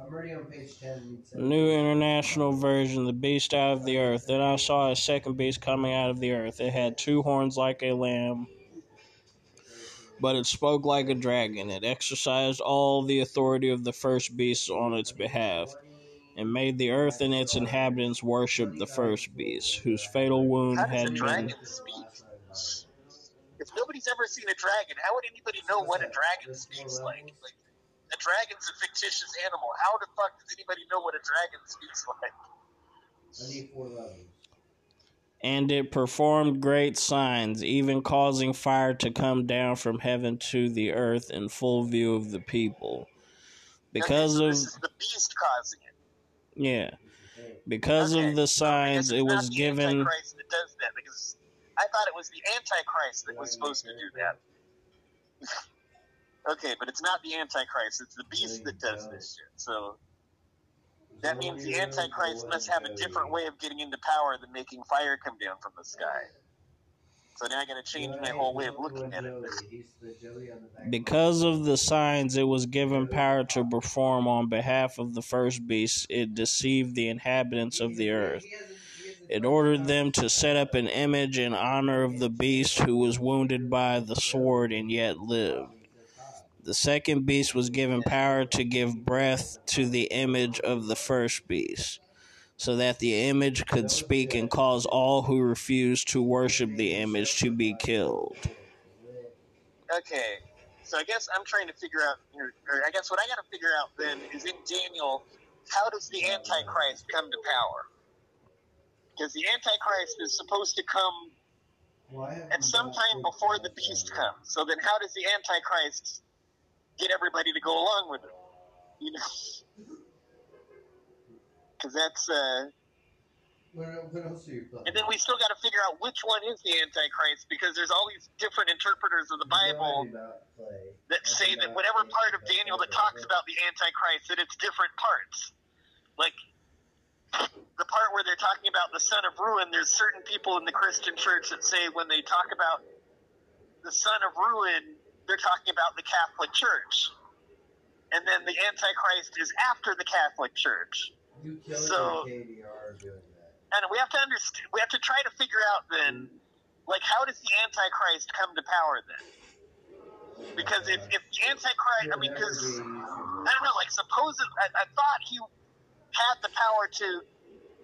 I'm already on page 10. New International Version, the beast out of the earth. Then I saw a second beast coming out of the earth. It had two horns like a lamb, but it spoke like a dragon. It exercised all the authority of the first beast on its behalf, and made the earth and its inhabitants worship the first beast, whose fatal wound How does a had been. dragon? If nobody's ever seen a dragon, how would anybody know what a dragon speaks like? Like, a dragon's a fictitious animal. How the fuck does anybody know what a dragon speaks like? I need four levels. And it performed great signs, even causing fire to come down from heaven to the earth in full view of the people. Because okay, so of this is the beast causing it. yeah, because Okay, of the so I guess signs, it was given. Antichrist that does that because I thought it was the Antichrist that was supposed to do that. Okay, but it's not the Antichrist; it's the beast that does this shit. So that means the Antichrist must have a different way of getting into power than making fire come down from the sky. So now I got to change my whole way of looking at it. He's the Joey on the back. Because of the signs it was given power to perform on behalf of the first beast, it deceived the inhabitants of the earth. It ordered them to set up an image in honor of the beast who was wounded by the sword and yet lived. The second beast was given power to give breath to the image of the first beast, so that the image could speak and cause all who refused to worship the image to be killed. Okay, so I guess I'm trying to figure out, or, or I guess what I got to figure out then is in Daniel, how does the Antichrist come to power? Because the Antichrist is supposed to come at some time before the beast comes. So then, how does the Antichrist get everybody to go along with it, You know, because that's. Uh, What, what else are you playing? and then we still got to figure out which one is the Antichrist because there's all these different interpreters of the Bible that say that whatever part of Daniel that talks about the Antichrist, that it's different parts. Like the part where they're talking about the son of ruin, there's certain people in the Christian church that say when they talk about the son of ruin, they're talking about the Catholic Church. And then the Antichrist is after the Catholic Church. You So- KDR doing that. And we have to understand, we have to try to figure out then, like, how does the Antichrist come to power then? Because if, if the Antichrist, I mean, because I don't know, like suppose I, I thought he had the power to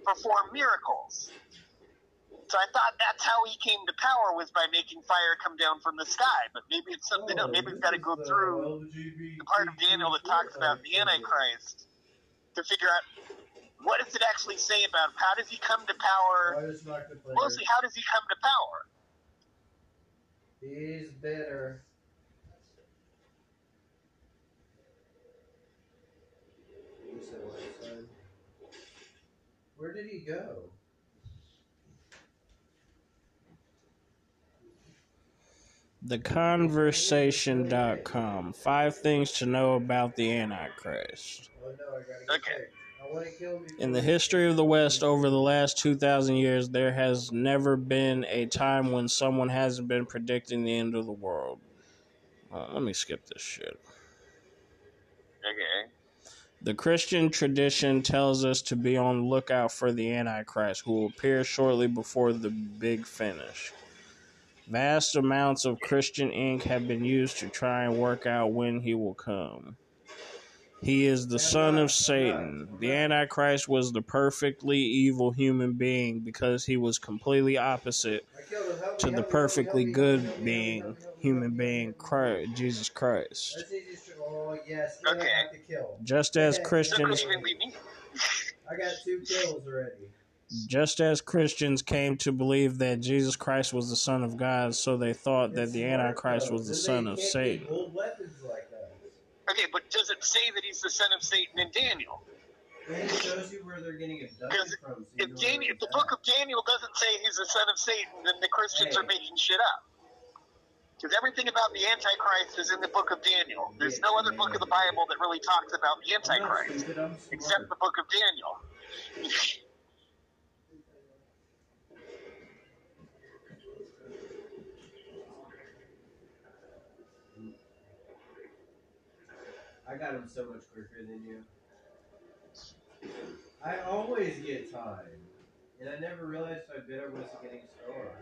perform miracles. So I thought that's how he came to power was by making fire come down from the sky. But maybe it's something else. Oh, maybe we've got to go uh, through the part of Daniel that talks about the Antichrist to figure out what does it actually say about him. How does he come to power? Why does Markiplier? Mostly, how does he come to power? He's bitter. You said what, son? Where did he go? TheConversation.com. Five things to know about the Antichrist. No, I gotta get Okay. fixed. I want to kill me. In the history of the West over the last 2,000 years, there has never been a time when someone hasn't been predicting the end of the world. Uh, let me skip this shit. Okay. The Christian tradition tells us to be on lookout for the Antichrist, who will appear shortly before the big finish. Vast amounts of Christian ink have been used to try and work out when he will come. He is the son of Satan. The Antichrist was the perfectly evil human being because he was completely opposite I killed him. Help to the perfectly good help me, help me, being, help me, help me, human being. Christ, Jesus Christ. That's easy to- Oh yes, now Okay. I have to kill. Just as Okay. Christians even leave me. I got two kills already. Just as Christians came to believe that Jesus Christ was the Son of God, so they thought that the Antichrist was the son of Satan. get Gold weapons like. Okay, but does it say that he's the son of Satan in Daniel? It shows you where they're getting abducted Because from. So you If Daniel, if the book of Daniel doesn't say he's the son of Satan, then the Christians Hey. are making shit up. Because everything about the Antichrist is in the book of Daniel. There's no other book of the Bible that really talks about the Antichrist except the book of Daniel. I got him so much quicker than you. I always get time. And I never realized how good I was getting star.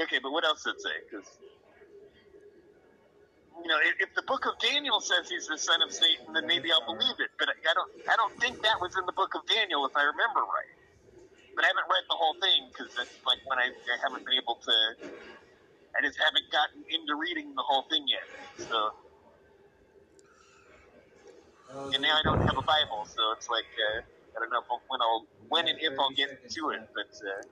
Okay, but what else did it say? Because you know, if, if the book of Daniel says he's the son of Satan, then maybe I'll believe it. But I don't, I don't think that was in the book of Daniel, if I remember right. But I haven't read the whole thing because that's like when I, I haven't been able to. I just haven't gotten into reading the whole thing yet. So, and now I don't have a Bible, so it's like uh, I don't know when I'll when and if I'll get to it. But uh,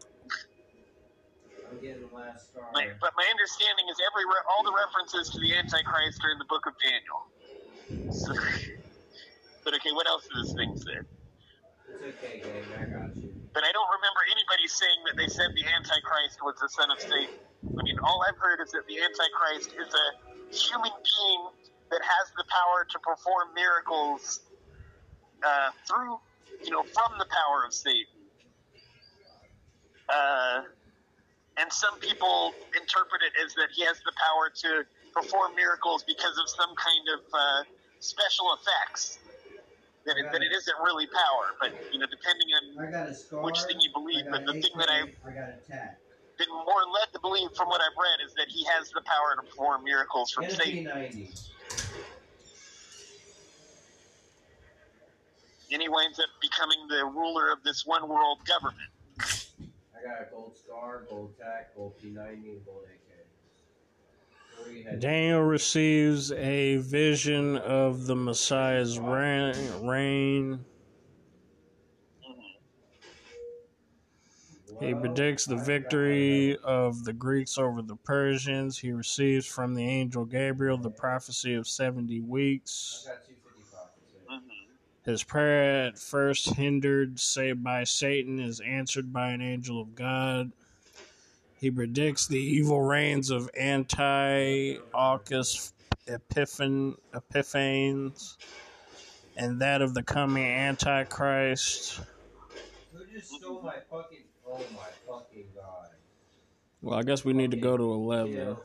my, but my understanding is every re- all the references to the Antichrist are in the book of Daniel. So, but okay, what else does this thing say? It's okay, gang. I got you. But I don't remember anybody saying that they said the Antichrist was the son of Satan. I mean, all I've heard is that the Antichrist is a human being that has the power to perform miracles uh, through, you know, from the power of Satan. Uh, and some people interpret it as that he has the power to perform miracles because of some kind of uh, special effects. That it, that it isn't really power, but you know, depending on I got a scar. Which thing you believe, but the thing that I- AK, I got attack. been more led to believe from what I've read is that he has the power to perform miracles from Satan, NP90. and he winds up becoming the ruler of this one world government. I got a gold star, gold tack, gold P90, and gold AK. Daniel receives a vision of the Messiah's reign. He predicts the victory of the Greeks over the Persians. He receives from the angel Gabriel the prophecy of 70 weeks. got 255. His prayer, at first hindered by Satan, is answered by an angel of God. He predicts the evil reigns of Antiochus Epiphan, Epiphanes and that of the coming Antichrist. Who just stole my fucking. Oh my fucking god. Well, I guess we need to go to 11.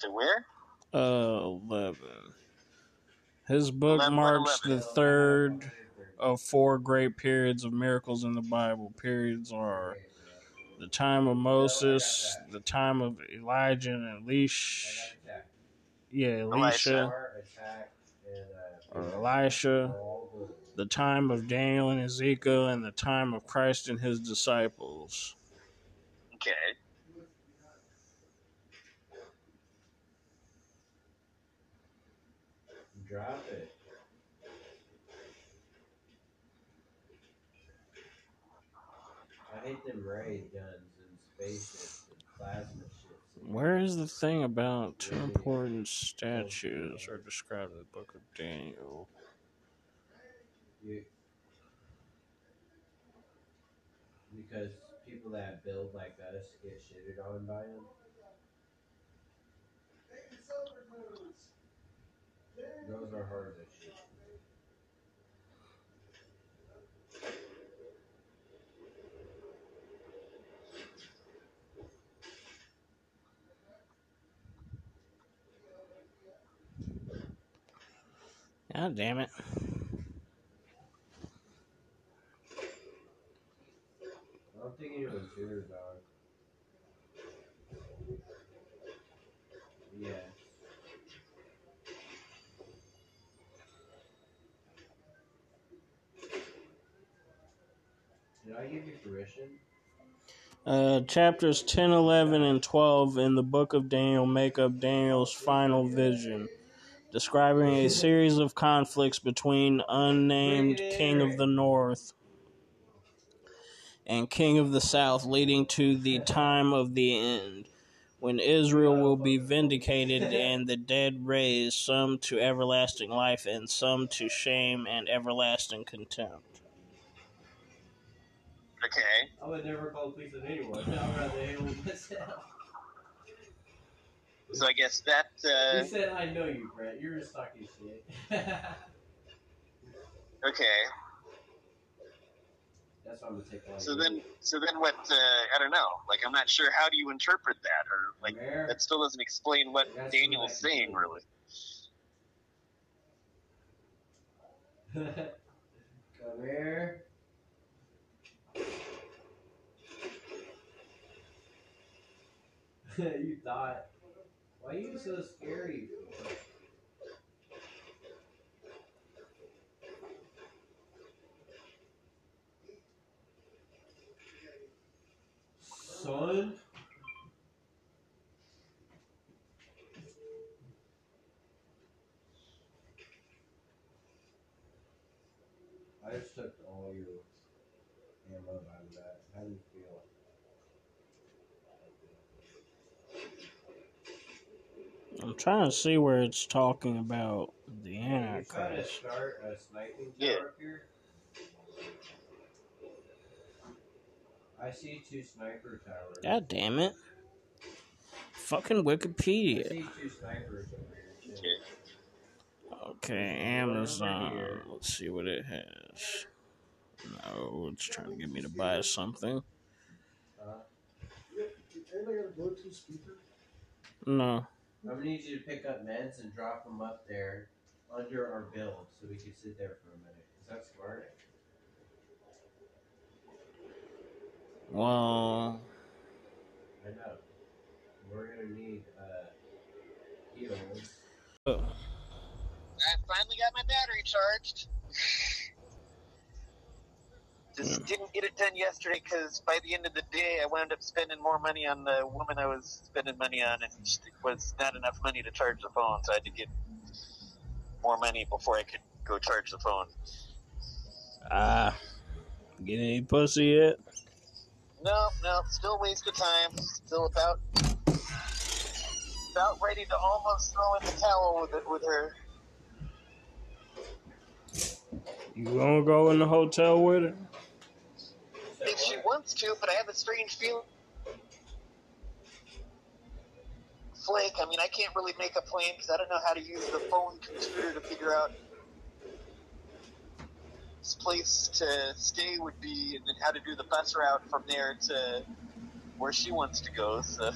To where? Uh, 11. His book 11, marks 11. the third of four great periods of miracles in the Bible. Periods are the time of Moses, the time of Elijah and Elisha. Yeah, Elisha Attack, and, uh, or Elisha, the time of Daniel and Ezekiel, and the time of Christ and his disciples. Okay. Drop it. I hate them ray guns and spaceships and plasma shit. Where is the thing about two important oh, statues are described in the book of Daniel? You, because people that build like us get shitted on by them. Those are hard to God damn it. I don't think anyone's here, dog. Yeah. Did I give you permission? Uh, chapters 10, 11, and 12 in the book of Daniel make up Daniel's final vision, describing a series of conflicts between unnamed king of the north and king of the south, leading to the time of the end, when Israel will be vindicated and the dead raised, some to everlasting life and some to shame and everlasting contempt. Okay. I would never call police on anyone. I'd rather handle it myself. So I guess that. Uh, You said I know you, Brett. You're just talking shit. okay. That's why I'm gonna take one. So then, so then what? Uh, I don't know. Like, I'm not sure how do you interpret that, or like that still doesn't explain what That's Daniel's what saying, really. Come here. you thought. Why are you so scary? Son? I just took all your ammo out of that. How do you feel? I'm trying to see where it's talking about the You're trying to Antichrist. start a sniping Yeah. I see two sniper towers. God damn it. Fucking I Wikipedia. see two snipers over here. Too. Okay. Okay, Amazon. Let's see what it has. No, it's trying to get me to buy something. Uh, Anybody got a Bluetooth speaker? No. I'm gonna need you to pick up meds and drop them up there under our build so we can sit there for a minute. Is that smart? Well, I know. We're gonna need uh, heels. Uh, I finally got my battery charged. Just didn't get it done yesterday because by the end of the day, I wound up spending more money on the woman I was spending money on, and it was not enough money to charge the phone, so I had to get more money before I could go charge the phone. Ah, get any pussy yet? No, no, still a waste of time. Still about about ready to almost throw in the towel with it with her. You gonna go in the hotel with her? If she wants to, but I have a strange feeling. Flake, I mean, I can't really make a plan because I don't know how to use the phone computer to figure out this place to stay would be, and then how to do the bus route from there to where she wants to go. So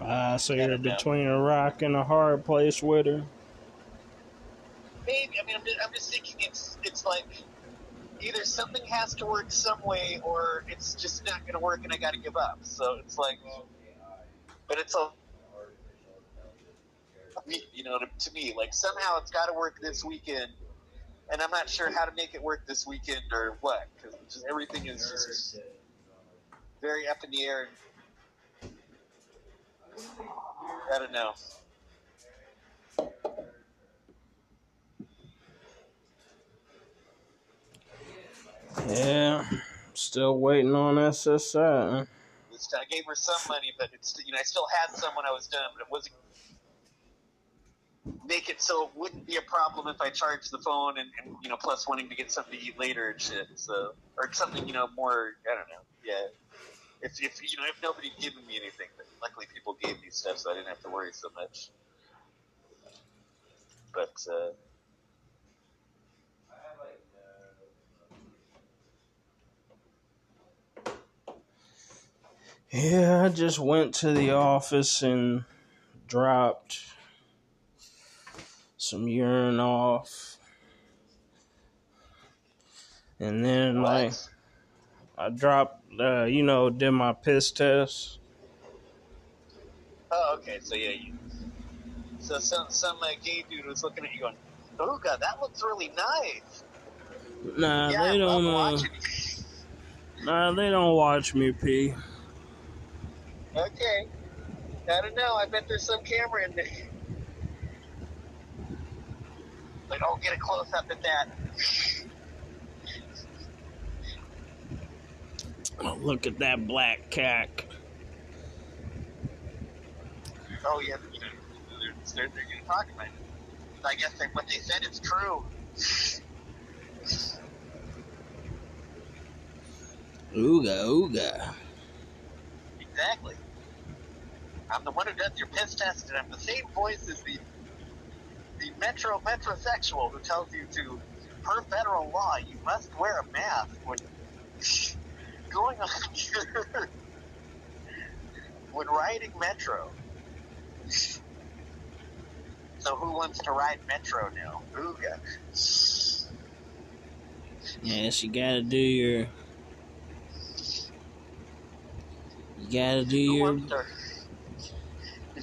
Ah, so you're between a rock and a hard place with her. Maybe, I mean, I'm just, I'm just thinking it's it's like either something has to work some way, or it's just not going to work, and I got to give up. So it's like, but it's a you know, to, to me, like somehow it's got to work this weekend, and I'm not sure how to make it work this weekend or what, because everything is just very up in the air. I don't know. Yeah, still waiting on SSI. I gave her some money, but it's you know I still had some when I was done, but it wasn't make it so it wouldn't be a problem if I charged the phone and, and you know plus wanting to get something to eat later and shit. So or something you know more I don't know. Yeah. If, if you know if nobody given me anything, but luckily people gave me stuff, so I didn't have to worry so much. But uh, Yeah, I just went to the office and dropped some urine off. And then, like, I dropped, uh, you know, did my piss test. Oh, okay. So yeah, you, so some some uh, gay dude was looking at you going, "Oh God, that looks really nice." Nah, yeah, they don't. Uh, nah, they don't watch me pee. Okay. I don't know. I bet there's some camera in there. But don't get a close up at that. Oh, look at that black cack. Oh yeah, they're, they're, they're going to talk about it. I guess they, what they said is true. Ooga, ooga. Exactly. I'm the one who does your piss test, and I'm the same voice as the the metro metrosexual who tells you to, per federal law, you must wear a mask when going on your when riding metro. So who wants to ride metro now? Ooga. Yes, you gotta do your. You gotta do Who your.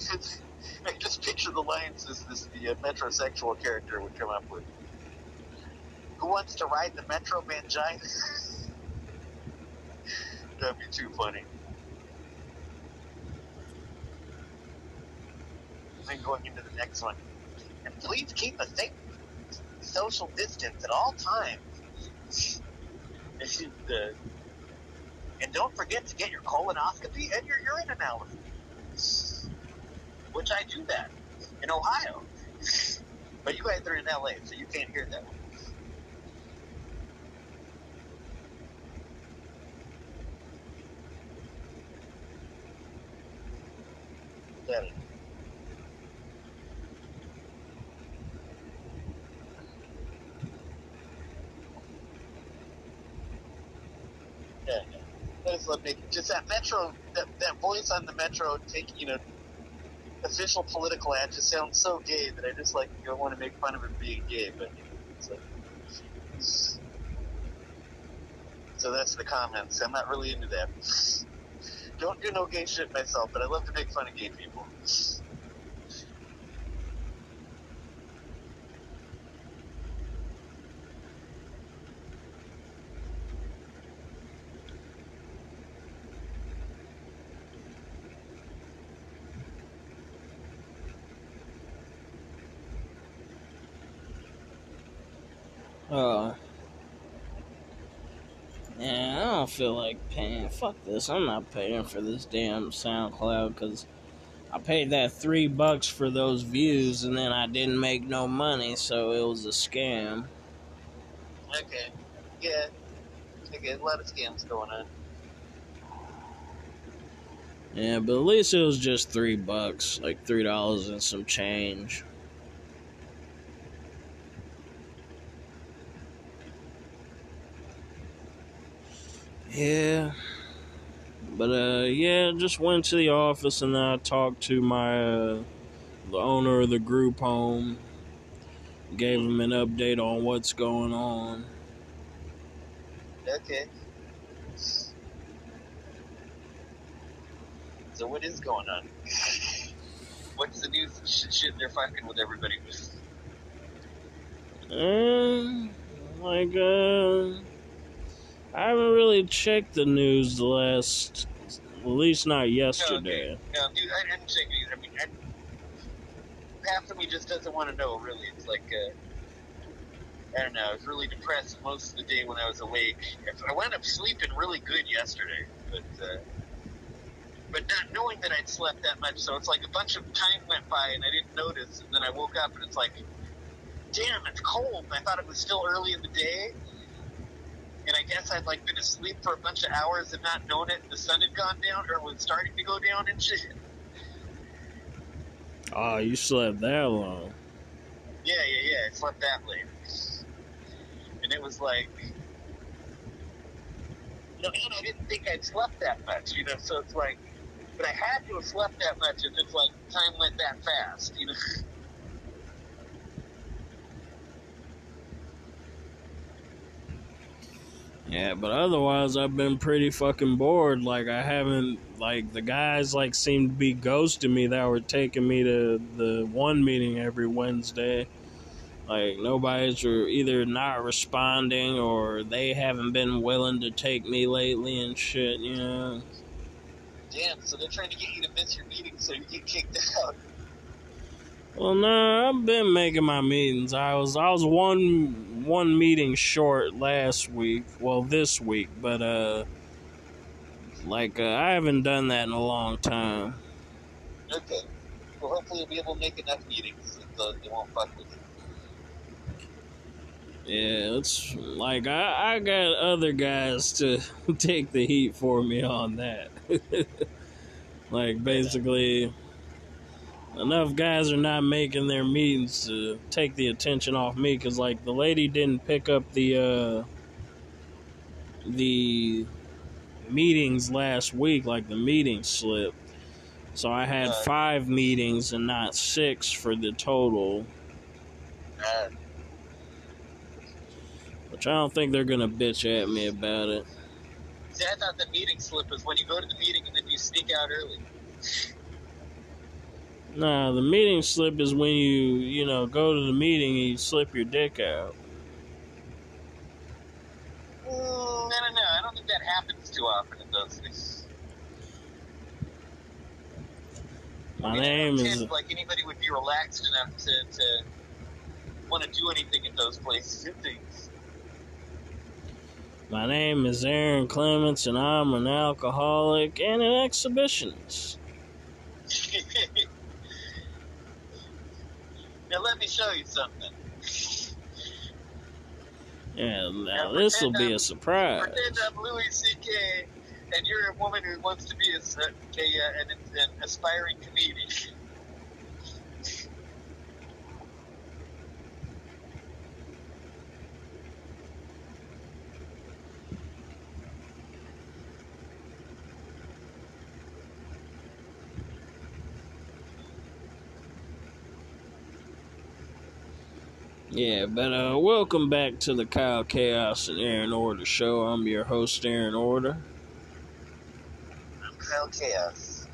To? I just picture the lines as this the uh, metrosexual character would come up with. Who wants to ride the Metro Mangina? That'd be too funny. Then going into the next one. And please keep a safe social distance at all times. And, uh, and don't forget to get your colonoscopy and your urine analysis. Which I do that in Ohio. But you guys are in LA, so you can't hear that. That is. Yeah, yeah. That's what make- Just that Metro, that, that voice on the Metro, take you know, official political ad just sounds so gay that I just like don't want to make fun of him being gay, but it's like, So that's the comments. I'm not really into that. Don't do no gay shit myself, but I love to make fun of gay people. Uh, yeah, I don't feel like paying. Fuck this. I'm not paying for this damn SoundCloud because I paid that three bucks for those views and then I didn't make no money, so it was a scam. Okay. Yeah. Okay, a lot of scams going on. Yeah, but at least it was just three bucks, like three dollars and some change. Yeah. But uh yeah, just went to the office and I talked to my uh, the owner of the group home. Gave him an update on what's going on. Okay. So what is going on? What's the news? Shit, shit they're fucking with everybody. Um, like uh, I haven't really checked the news the last, at least not yesterday. No, dude, I didn't check it either. I mean, I, half of me just doesn't want to know. Really, it's like uh, I don't know. I was really depressed most of the day when I was awake. I wound up sleeping really good yesterday, but uh, but not knowing that I'd slept that much. So it's like a bunch of time went by and I didn't notice, and then I woke up and it's like, damn, it's cold. And I thought it was still early in the day. And I guess I'd like been asleep for a bunch of hours and not known it. And the sun had gone down or was starting to go down and shit. Oh, you slept that long. Yeah, yeah, yeah. I slept that late. And it was like, you know, and I didn't think I'd slept that much, you know, so it's like, but I had to have slept that much if it's like time went that fast, you know. Yeah, but otherwise I've been pretty fucking bored. Like I haven't like the guys like seem to be ghosting me that were taking me to the one meeting every Wednesday. Like nobody's either not responding or they haven't been willing to take me lately and shit, you know. Damn, so they're trying to get you to miss your meeting so you get kicked out. Well, no, I've been making my meetings. I was I was one one meeting short last week. Well, this week, but uh, like uh, I haven't done that in a long time. Okay. Well, hopefully you'll be able to make enough meetings so they won't fuck with you. Yeah, it's like I I got other guys to take the heat for me on that. like basically enough guys are not making their meetings to take the attention off me because like the lady didn't pick up the uh the meetings last week like the meeting slip so i had Uh. five meetings and not six for the total Uh, which i don't think they're gonna bitch at me about it see, I thought the meeting slip was when you go to the meeting and then you sneak out early. Nah the meeting slip is when you you know go to the meeting and you slip your dick out Mm, I don't know. I don't think that happens too often in those things. my I name is like anybody would be relaxed enough to, to want to do anything in those places and things. My name is Aaron Clements, and I'm an alcoholic and an exhibitionist. now let me show you something. Yeah, now Now, this will be a surprise. Pretend I'm Louis C.K. and you're a woman who wants to be a, a, a an, an aspiring comedian. Yeah, but uh, welcome back to the Kyle Chaos and Aaron Order show. I'm your host, Aaron Order. I'm Kyle Chaos.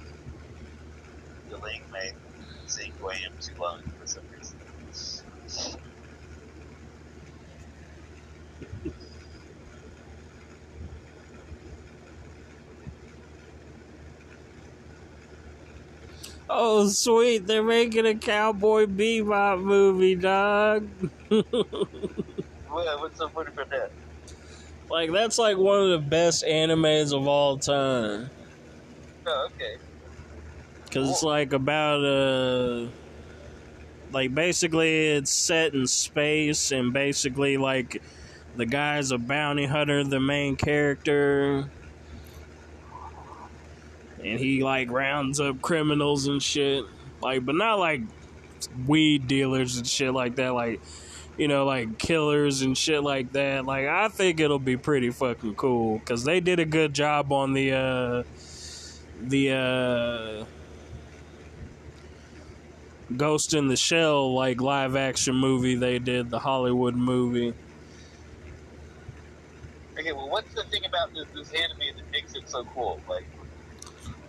Delaying my segue am too long for some reason. Oh, sweet! They're making a Cowboy Bebop movie, dog. What, what's so funny about that? like that's like one of the best animes of all time. Oh, okay. Cause it's like about uh like basically it's set in space and basically like the guy's a bounty hunter, the main character. And he like rounds up criminals and shit. Like but not like weed dealers and shit like that, like you know, like killers and shit like that. Like I think it'll be pretty fucking cool cuz they did a good job on the uh the uh Ghost in the Shell like live action movie they did, the Hollywood movie. Okay, well, what's the thing about this, this anime that makes it so cool? Like,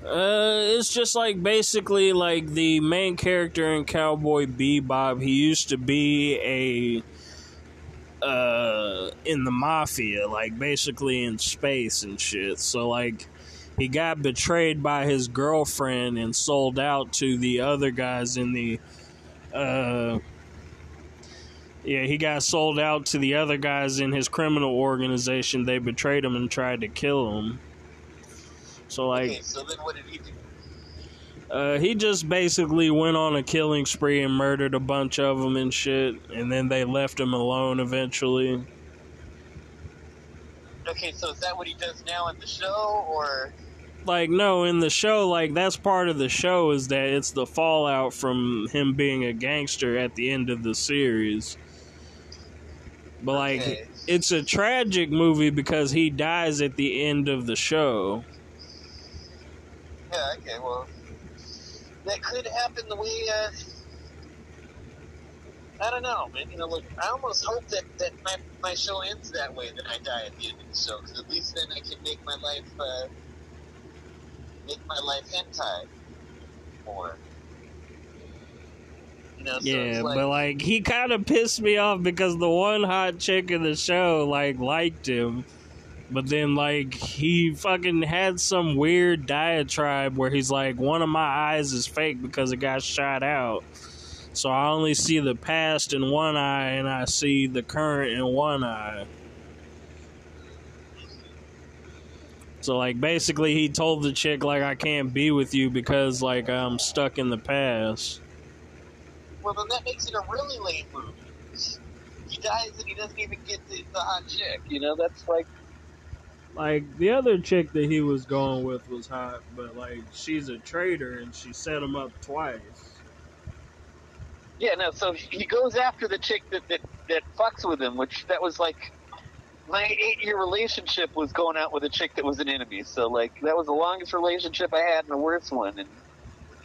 Uh it's just like basically like the main character in Cowboy Bebop, he used to be a uh in the mafia, like basically in space and shit. So like he got betrayed by his girlfriend and sold out to the other guys in the uh yeah, he got sold out to the other guys in his criminal organization. They betrayed him and tried to kill him. So like okay, so then what did he do? uh, he just basically went on a killing spree and murdered a bunch of them and shit, and then they left him alone eventually. Okay, so is that what he does now in the show, or Like, no, in the show, like, that's part of the show is that it's the fallout from him being a gangster at the end of the series. But, like, it's a tragic movie because he dies at the end of the show. Yeah, okay, well, that could happen the way. Uh, I don't know, man. You know, look, I almost hope that, that my, my show ends that way, that I die at the end of the show, because at least then I can make my life uh, make my life hentai more. You know, so Yeah, like, but like he kind of pissed me off because the one hot chick in the show like liked him, but then like he fucking had some weird diatribe where he's like, one of my eyes is fake because it got shot out, so I only see the past in one eye and I see the current in one eye. So like basically he told the chick like I can't be with you because like I'm stuck in the past. well, then that makes it a really lame movie. He dies and he doesn't even get the, the hot chick. You know, that's like Like the other chick that he was going with was hot, but like she's a traitor and she set him up twice. Yeah, no. So he goes after the chick that that, that fucks with him, which that was like my eight year relationship was going out with a chick that was an enemy. So like that was the longest relationship I had and the worst one, and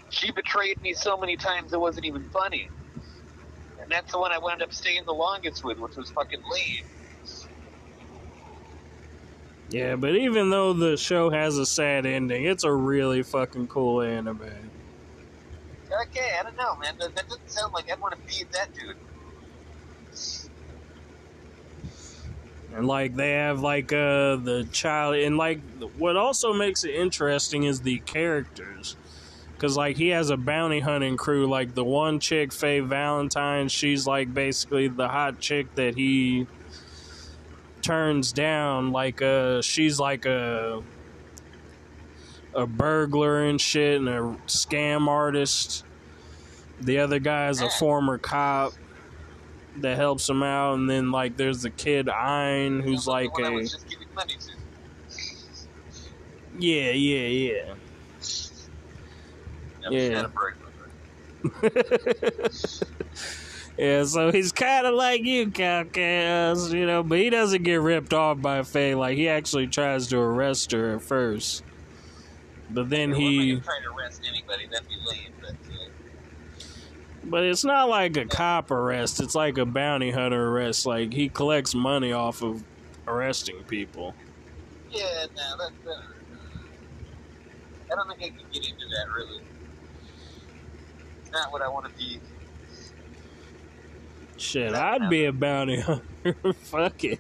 she betrayed me so many times it wasn't even funny. And that's the one I wound up staying the longest with, which was fucking lame. Yeah, but even though the show has a sad ending, it's a really fucking cool anime. Okay, I don't know, man. That, that doesn't sound like I'd want to be that dude. And like they have like uh the child and like what also makes it interesting is the characters. Cause like he has a bounty hunting crew. Like the one chick, Faye Valentine, she's like basically the hot chick that he turns down. Like uh, she's like a a burglar and shit, and a scam artist. The other guy's a former cop that helps him out, and then like there's the kid Ein, who's like a I a was just giving money to. yeah, yeah, yeah. Yeah. just not a burglar. yeah, so he's kind of like you, Calcas, you know, but he doesn't get ripped off by Faye. Like, he actually tries to arrest her at first. But then not he. try to arrest anybody. That'd be lame. But But it's not like a cop arrest. It's like a bounty hunter arrest. Like he collects money off of arresting people. Yeah, no, that, that, I don't think I can get into that really. It's not what I want to be. Shit, I'd be a bounty hunter. Fuck it.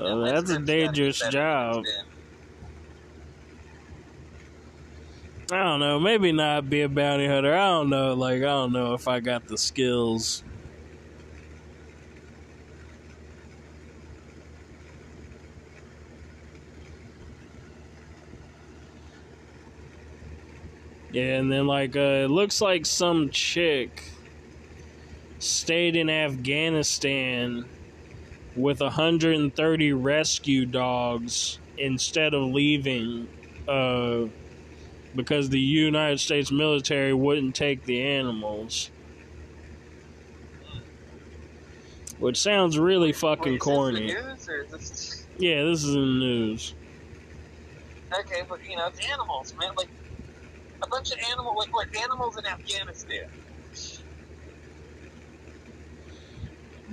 Well, that's a dangerous job. I don't know. Maybe not be a bounty hunter. I don't know. Like I don't know if I got the skills. Yeah, and then like uh, it looks like some chick stayed in Afghanistan with 130 rescue dogs instead of leaving uh, because the United States military wouldn't take the animals. Which sounds really Wait, fucking this corny. the news or is this... Yeah, this is in the news. Okay, but you know, it's animals, man. Like a bunch of animal, like like animals in Afghanistan.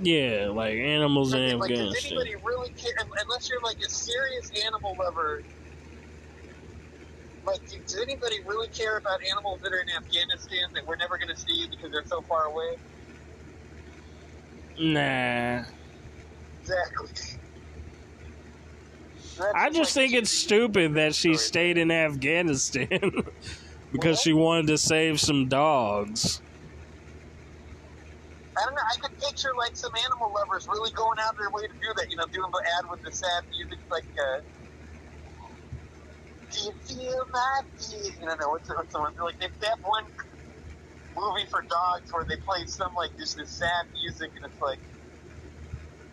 Yeah, like animals in Okay, like, does anybody really care? Unless you're like a serious animal lover. Like, do- does anybody really care about animals that are in Afghanistan that we're never going to see because they're so far away? Nah. Exactly. That's I just like think it's stupid that she stayed in Afghanistan because she wanted to save some dogs. I don't know. I could picture like some animal lovers really going out of their way to do that. You know, doing the ad with the sad music, like, uh, "Do you feel my fear?" You know, what's what's the one? Like they have one movie for dogs where they play some like just this sad music, and it's like,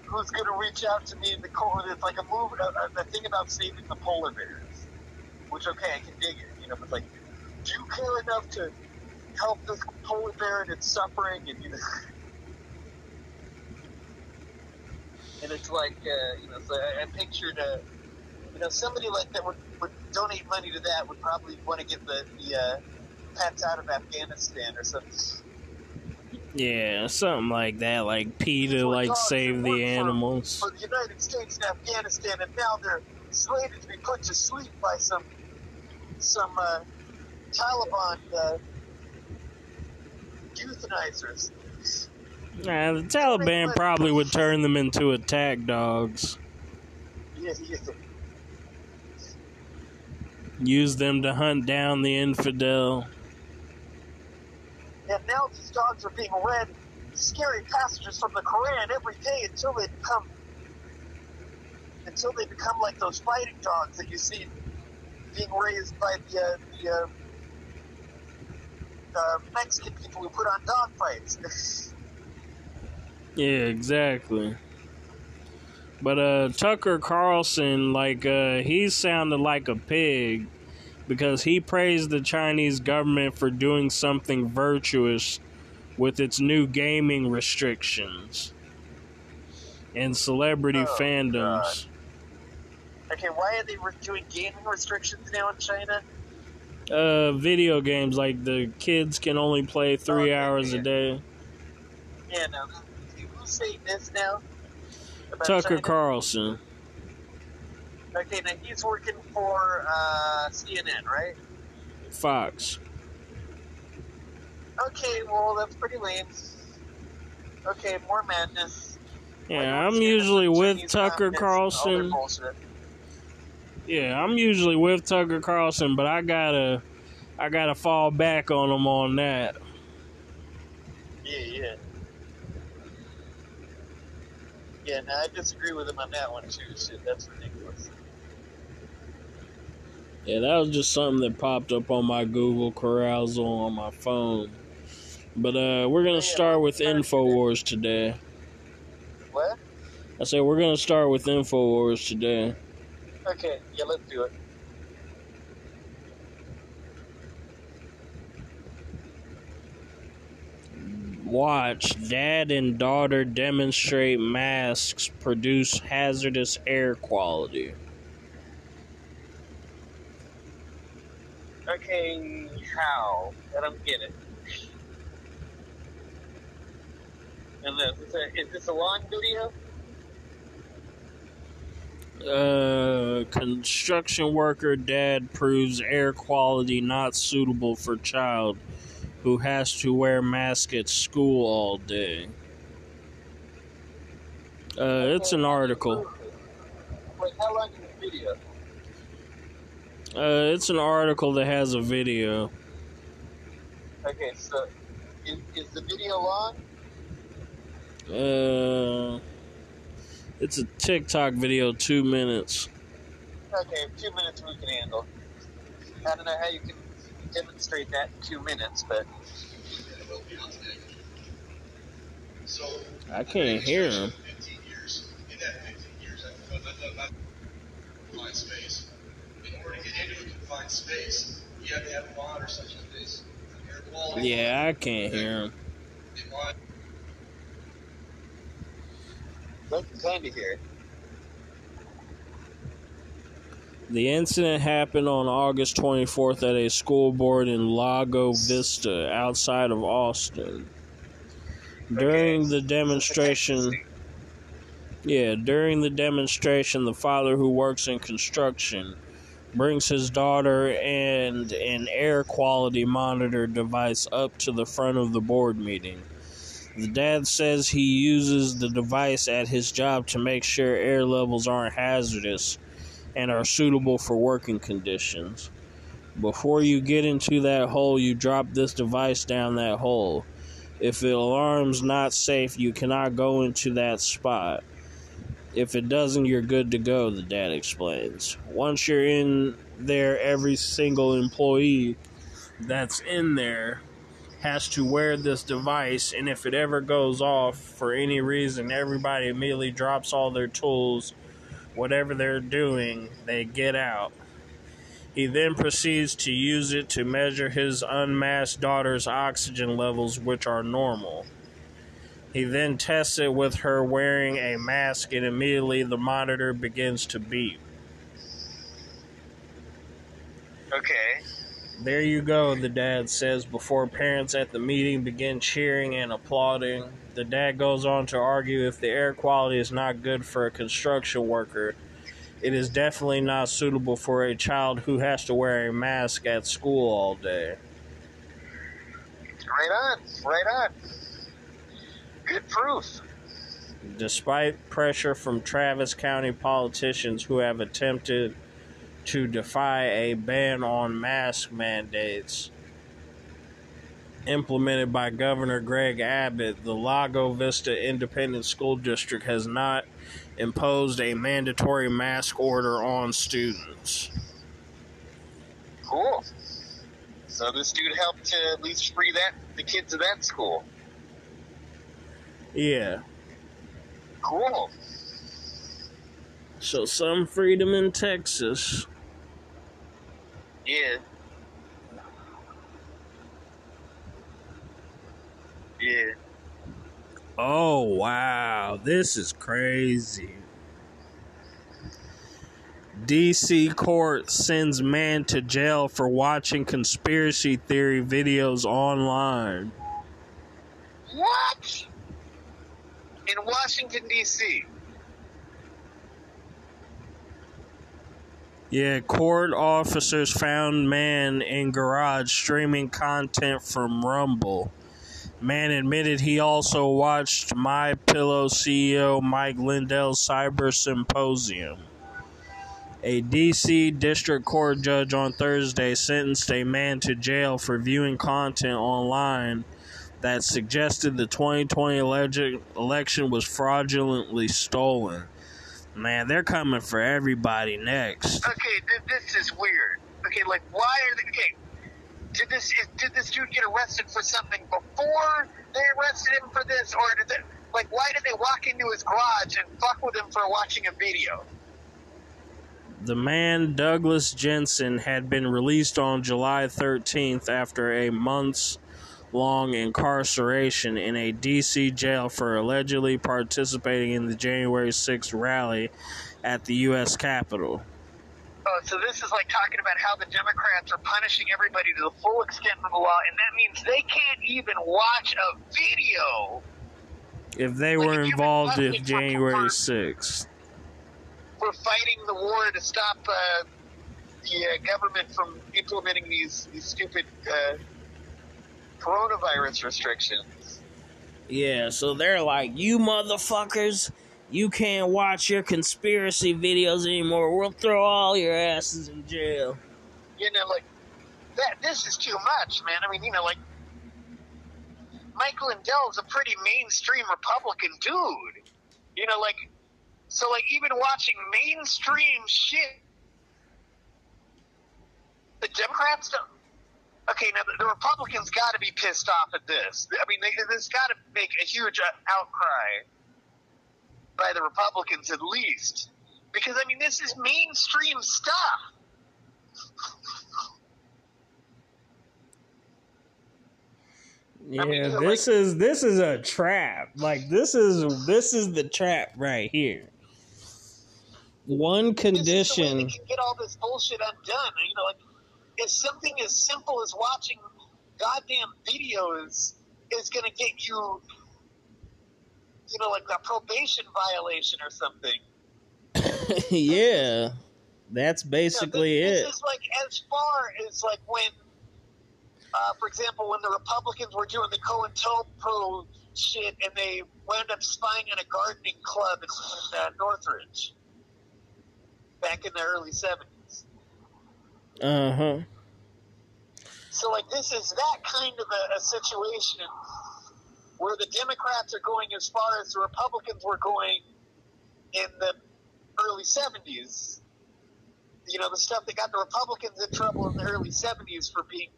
who's gonna reach out to me in the cold? It's like a movie, a, a, a thing about saving the polar bears. Which okay, I can dig it. You know, but like, do you care enough to help this polar bear in its suffering? And you know. and it's like uh, you know, so I, I pictured uh, you know somebody like that would, would donate money to that would probably want to get the the uh, pets out of Afghanistan or something. Yeah, something like that, like P to like save the work for- animals. For the United States and Afghanistan, and now they're slated to be put to sleep by some some uh, Taliban uh, euthanizers. Nah, the Taliban probably would turn them into attack dogs. Yeah, yeah. Use them to hunt down the infidel. And now these dogs are being read scary passages from the Quran every day until they become until they become like those fighting dogs that you see being raised by the uh, the uh, uh, Mexican people who put on dog fights. Yeah, exactly. But uh Tucker Carlson, like uh he sounded like a pig because he praised the Chinese government for doing something virtuous with its new gaming restrictions and celebrity Oh, fandoms. okay, why are they doing gaming restrictions now in China? Uh video games like the kids can only play 3 Okay, hours a day. Yeah, no. Who's saying this now? Tucker China? Carlson. Okay, now he's working for uh, CNN, right? Fox. Okay, well that's pretty lame. Okay, more madness. Yeah, Like, I'm CNN, usually with Tucker confidence, all their Carlson. Yeah, I'm usually with Tucker Carlson, but I gotta, I gotta fall back on him on that. Yeah, yeah. Yeah, no, I disagree with him on that one too. Shit, that's ridiculous. Yeah, that was just something that popped up on my Google carousal on my phone. But uh, we're gonna Yeah, start with Infowars today. What? I said we're gonna start with Infowars today. Okay, yeah, let's do it. Watch dad and daughter demonstrate masks produce hazardous air quality. Okay, how? I don't get it. And this, is, this a long video? Uh, construction worker dad proves air quality not suitable for child who has to wear mask at school all day. Uh, it's an article. Wait, how long is the video? Uh, it's an article that has a video. Okay, so is, is the video long? Uh, it's a TikTok video, two minutes. Okay, two minutes we can handle. I don't know how you can demonstrate that in two minutes, but I can't hear him. 15 years. In that 15 years, I, I, I, I, confined space. In order to get into a confined space, you have to have a monitor such as this. Yeah, I can't hear him. They monitor I can kind of hear. it. The incident happened on August 24th at a school board in Lago Vista outside of Austin. During the demonstration, yeah, during the demonstration, the father who works in construction brings his daughter and an air quality monitor device up to the front of the board meeting. The dad says he uses the device at his job to make sure air levels aren't hazardous and are suitable for working conditions. Before you get into that hole, you drop this device down that hole. If the alarm's not safe, you cannot go into that spot. If it doesn't, you're good to go, the dad explains. Once you're in there, every single employee that's in there has to wear this device, and if it ever goes off for any reason, everybody immediately drops all their tools whatever they're doing, they get out. He then proceeds to use it to measure his unmasked daughter's oxygen levels, which are normal. He then tests it with her wearing a mask, and immediately the monitor begins to beep. Okay. There you go, the dad says before parents at the meeting begin cheering and applauding. The dad goes on to argue if the air quality is not good for a construction worker, it is definitely not suitable for a child who has to wear a mask at school all day. Right on. Right on. Good proof. Despite pressure from Travis County politicians who have attempted to defy a ban on mask mandates implemented by Governor Greg Abbott, the Lago Vista Independent School District has not imposed a mandatory mask order on students. Cool. So this dude helped to at least free that the kids of that school. Yeah. Cool. So some freedom in Texas. Yeah. Yeah. Oh wow, this is crazy. DC court sends man to jail for watching conspiracy theory videos online. What? In Washington D.C. Yeah, court officers found man in garage streaming content from Rumble. Man admitted he also watched My Pillow CEO Mike Lindell's Cyber Symposium. A DC District Court judge on Thursday sentenced a man to jail for viewing content online that suggested the 2020 elege- election was fraudulently stolen. Man, they're coming for everybody next. Okay, th- this is weird. Okay, like why are they? Okay, did this is, did this dude get arrested for something before they arrested him for this, or did they? Like, why did they walk into his garage and fuck with him for watching a video? The man, Douglas Jensen, had been released on July 13th after a months long incarceration in a D.C. jail for allegedly participating in the January 6th rally at the U.S. Capitol. Oh, so this is like talking about how the Democrats are punishing everybody to the full extent of the law, and that means they can't even watch a video If they Like, were if involved in January for- 6th. for fighting the war to stop uh, the uh, government from implementing these, these stupid uh, coronavirus restrictions. Yeah, so they're like, you motherfuckers, you can't watch your conspiracy videos anymore. We'll throw all your asses in jail. You know, like that. This is too much, man. I mean, you know, like Mike Lindell's a pretty mainstream Republican dude. You know, like so, like even watching mainstream shit, the Democrats don't. Okay, now the, Republicans got to be pissed off at this. I mean, they, this got to make a huge uh, outcry by the Republicans, at least, because I mean, this is mainstream stuff. Yeah, mean, like- this is this is a trap. Like this is this is the trap right here. One This is the way condition they can get all this bullshit undone. You know, like if something as simple as watching goddamn videos is going to get you, you know, like a probation violation or something. yeah. That's basically this, it. This is like as far as like when, uh, for example, when the Republicans were doing the COINTELPRO shit and they wound up spying on a gardening club in, in uh, Northridge back in the early 70s. Uh-huh. So, like, this is that kind of a, a situation where the Democrats are going as far as the Republicans were going in the early 70s. You know, the stuff that got the Republicans in trouble in the early 70s for being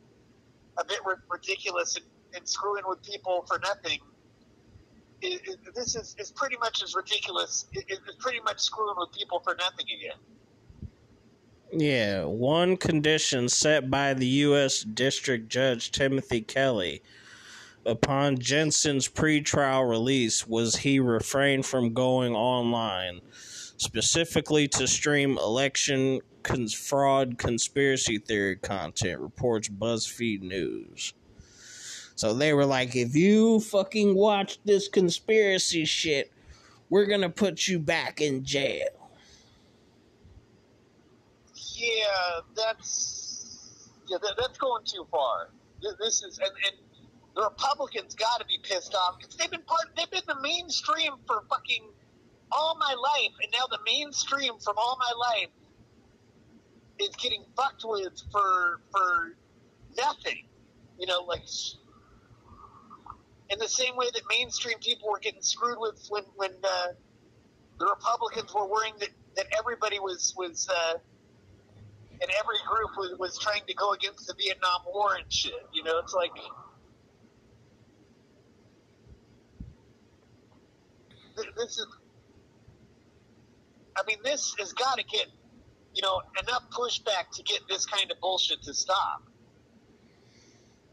a bit ri- ridiculous and, and screwing with people for nothing. It, it, this is, is pretty much as ridiculous. It, it's pretty much screwing with people for nothing again. Yeah, one condition set by the U.S. District Judge Timothy Kelly upon Jensen's pretrial release was he refrained from going online, specifically to stream election cons- fraud conspiracy theory content, reports BuzzFeed News. So they were like, if you fucking watch this conspiracy shit, we're gonna put you back in jail. Yeah, that's yeah, that, that's going too far. Th- This is and, and the Republicans got to be pissed off because they've been part. They've been the mainstream for fucking all my life, and now the mainstream from all my life is getting fucked with for for nothing. You know, like in the same way that mainstream people were getting screwed with when when uh, the Republicans were worrying that that everybody was was. Uh, and every group was, was trying to go against the Vietnam War and shit. You know, it's like th- this is. I mean, this has got to get you know enough pushback to get this kind of bullshit to stop.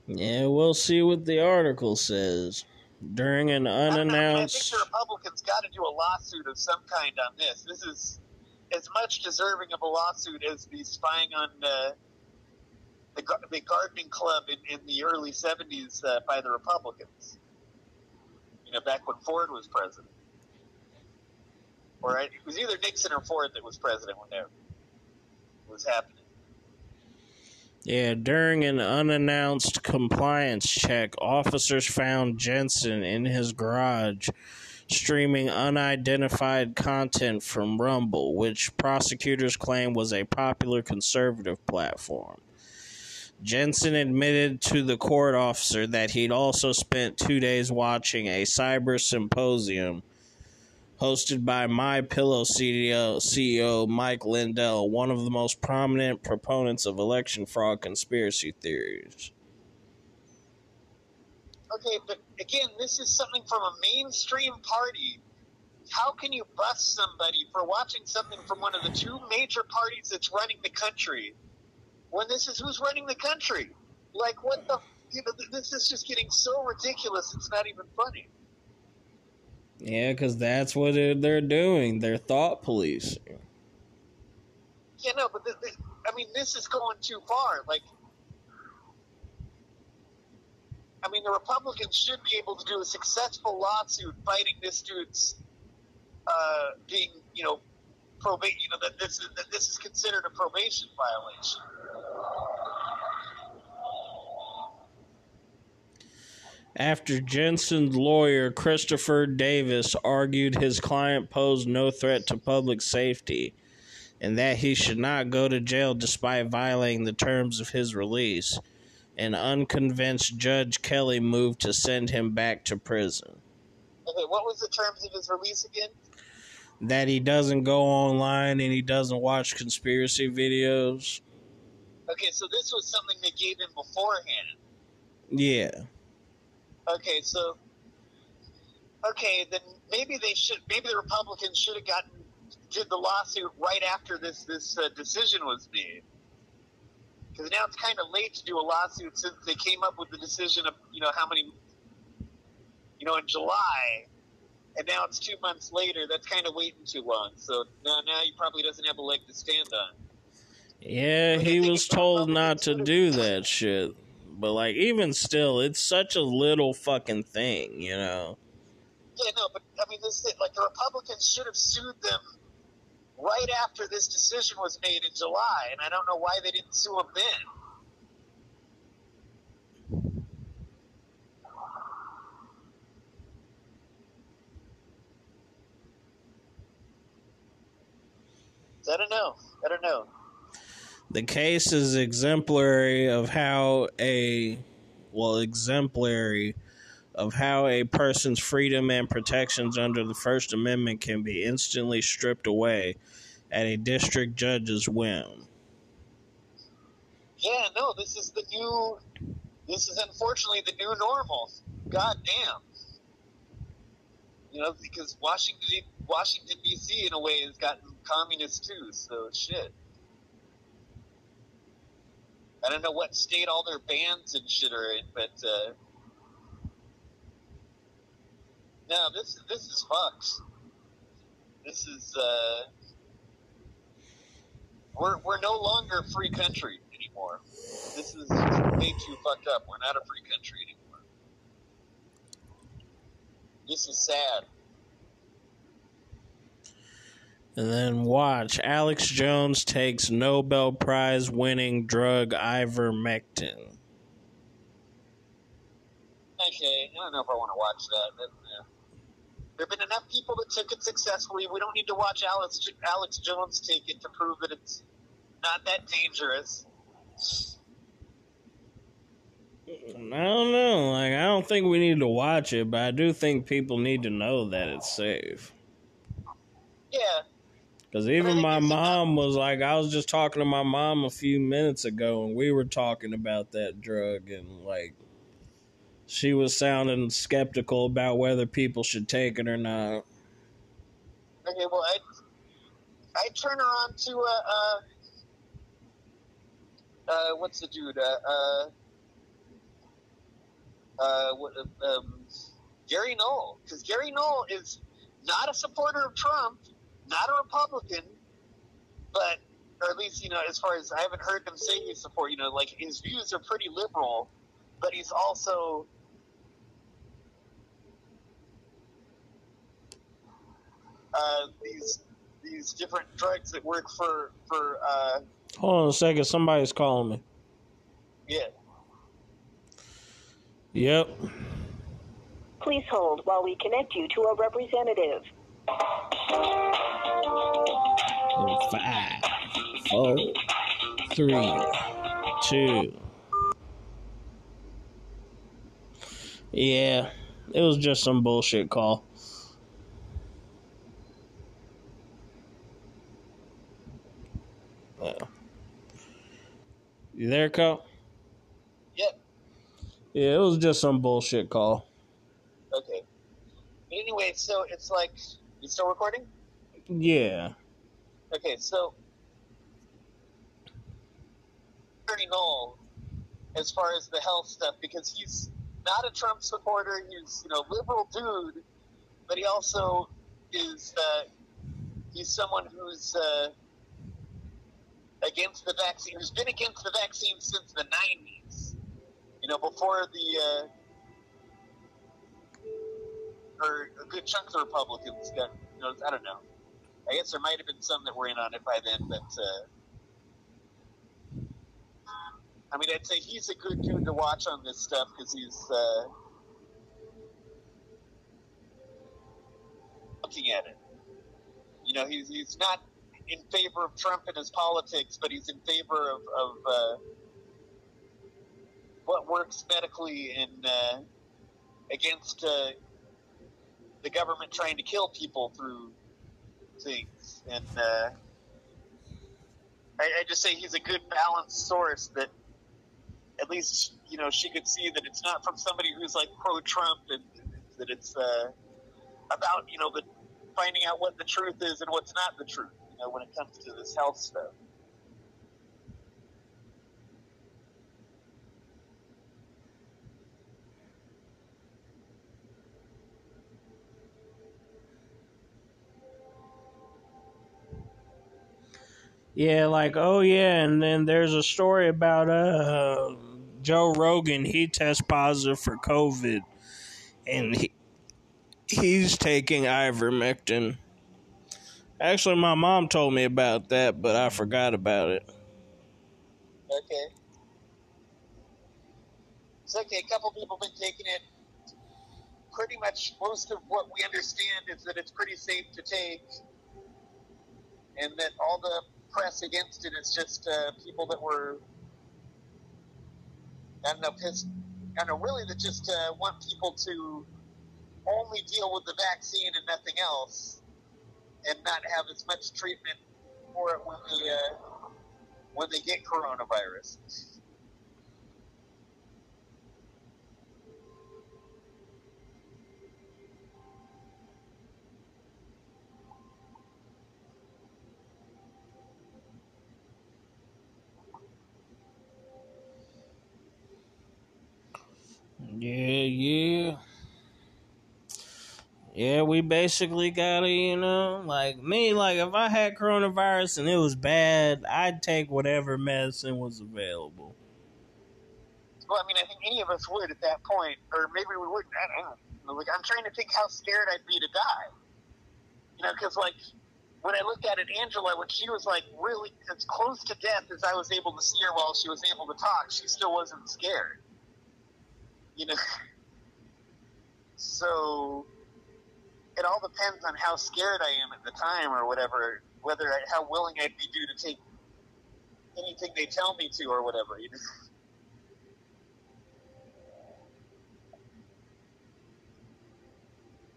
Yeah, we'll see what the article says. During an I don't I think unannounced. the Republicans got to do a lawsuit of some kind on this. This is as much deserving of a lawsuit as the spying on uh, the, the gardening club in, in the early 70s uh, by the Republicans. You know, back when Ford was president. Or it was either Nixon or Ford that was president when that was happening. Yeah, during an unannounced compliance check, officers found Jensen in his garage streaming unidentified content from Rumble, which prosecutors claim was a popular conservative platform. Jensen admitted to the court officer that he'd also spent two days watching a cyber symposium hosted by My Pillow CEO, CEO Mike Lindell, one of the most prominent proponents of election fraud conspiracy theories. Okay, but again, this is something from a mainstream party. How can you bust somebody for watching something from one of the two major parties that's running the country when this is who's running the country? Like, what the? You know, this is just getting so ridiculous. It's not even funny. Yeah, because that's what they're doing. They're thought police. Yeah, no, but this, this, I mean, this is going too far. Like, I mean, the Republicans should be able to do a successful lawsuit fighting this dude's uh, being, you know, probate. You know that this is that this is considered a probation violation. After Jensen's lawyer, Christopher Davis, argued his client posed no threat to public safety and that he should not go to jail despite violating the terms of his release, an unconvinced Judge Kelly moved to send him back to prison. Okay, what was the terms of his release again? That he doesn't go online and he doesn't watch conspiracy videos. Okay, so this was something they gave him beforehand. Yeah. Okay, so okay, then maybe they should. Maybe the Republicans should have gotten did the lawsuit right after this this uh, decision was made. Because now it's kind of late to do a lawsuit since they came up with the decision of you know how many, you know, in July, and now it's two months later. That's kind of waiting too long. So now now he probably doesn't have a leg to stand on. Yeah, he was told not to do that shit. But like even still, it's such a little fucking thing, you know. Yeah, no, but I mean, this is, like the Republicans should have sued them right after this decision was made in July, and I don't know why they didn't sue them then. I don't know. I don't know. The case is exemplary of how a well exemplary of how a person's freedom and protections under the First Amendment can be instantly stripped away at a district judge's whim. Yeah, no, this is the new. This is unfortunately the new normal. God damn. You know, because Washington, Washington D.C. in a way has gotten communist too. So shit. I don't know what state all their bands and shit are in, but uh, no, this this is fucked. This is uh, we're we're no longer a free country anymore. This is way too fucked up. We're not a free country anymore. This is sad. And then watch Alex Jones takes Nobel Prize winning drug ivermectin. Okay, I don't know if I want to watch that. There have been enough people that took it successfully. We don't need to watch Alex Alex Jones take it to prove that it's not that dangerous. I don't know. Like I don't think we need to watch it, but I do think people need to know that it's safe. Yeah, Because even my mom was like, I was just talking to my mom a few minutes ago, and we were talking about that drug, and like, she was sounding skeptical about whether people should take it or not. Okay, well, I I turn her on to uh, uh, uh what's the dude? Uh, uh, uh what, um, Gary Null, because Gary Null is not a supporter of Trump, not a Republican, but or at least you know, as far as I haven't heard him say he support. You know, like his views are pretty liberal, but he's also uh, these these different drugs that work for for uh, Hold on a second, somebody's calling me. yeah. Yep. Please hold while we connect you to a representative. Five, four, three, two. Yeah, it was just some bullshit call. Yeah. You there, Cole? Yep. Yeah, it was just some bullshit call. Okay. But anyway, so it's like you still recording? Yeah. Okay, so Gary Null, as far as the health stuff, because he's not a Trump supporter, he's you know liberal dude, but he also is uh, he's someone who's uh, against the vaccine, who's been against the vaccine since the '90s. You know, before the uh, or a good chunk of the Republicans got. You know, I don't know. I guess there might have been some that were in on it by then, but. Uh, I mean, I'd say he's a good dude to watch on this stuff because he's uh, looking at it. You know, he's he's not in favor of Trump and his politics, but he's in favor of, of uh, what works medically and uh, against uh, the government trying to kill people through things. And uh, I, I just say he's a good balanced source that at least you know she could see that it's not from somebody who's like pro-Trump and that it's uh, about you know the finding out what the truth is and what's not the truth. Know when it comes to this health stuff. Yeah, like oh yeah, and then there's a story about uh Joe Rogan. He tests positive for COVID, and he he's taking ivermectin. Actually, my mom told me about that, but I forgot about it. Okay. It's okay. A couple people have been taking it. Pretty much most of what we understand is that it's pretty safe to take, and that all the press against it is just uh, people that were, I don't know, pissed. I don't know, really that just uh, want people to only deal with the vaccine and nothing else, and not have as much treatment for it when they uh, when they get coronavirus. Yeah, yeah. Yeah, we basically gotta, you know, like me, like if I had coronavirus and it was bad, I'd take whatever medicine was available. Well, I mean, I think any of us would at that point, or maybe we wouldn't. I don't know. Like, I'm trying to think how scared I'd be to die. You know, because like when I looked at it, Angela, when she was like really as close to death as I was able to see her while she was able to talk, she still wasn't scared. You know, so it all depends on how scared I am at the time, or whatever, whether I, how willing I'd be to take anything they tell me to, or whatever. You know.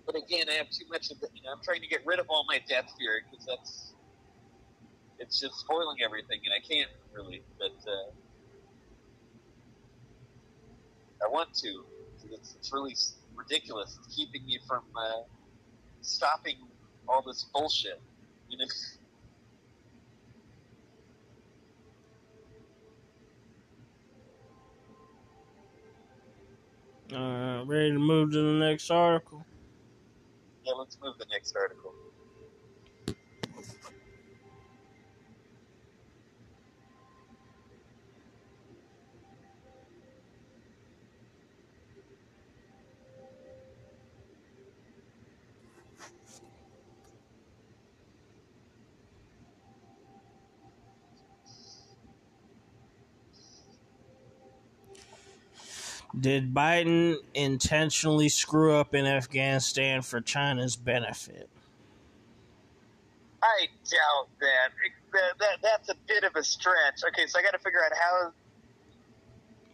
But again, I have too much of the, you know, I'm trying to get rid of all my death fear because that's, it's just spoiling everything and I can't really, but, uh, I want to. It's, it's really ridiculous. It's keeping me from, uh, stopping all this bullshit, you know? Alright, ready to move to the next article? Yeah, let's move to the next article. Did Biden intentionally screw up in Afghanistan for China's benefit? I doubt that. that, that that's a bit of a stretch. Okay, so I got to figure out how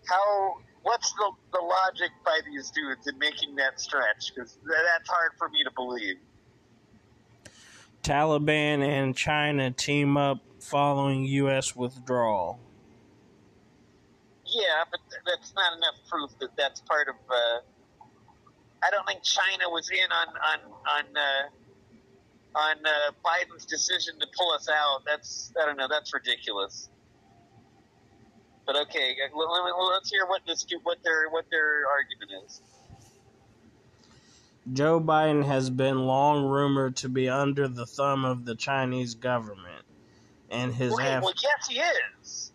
how what's the, the logic by these dudes in making that stretch because that's hard for me to believe. Taliban and China team up following U.S. withdrawal. Yeah, but that's not enough proof that that's part of. Uh, I don't think China was in on on on uh, on uh, Biden's decision to pull us out. That's I don't know. That's ridiculous. But okay, let's hear what this what their what their argument is. Joe Biden has been long rumored to be under the thumb of the Chinese government. and his Okay, Af- well, yes, he is.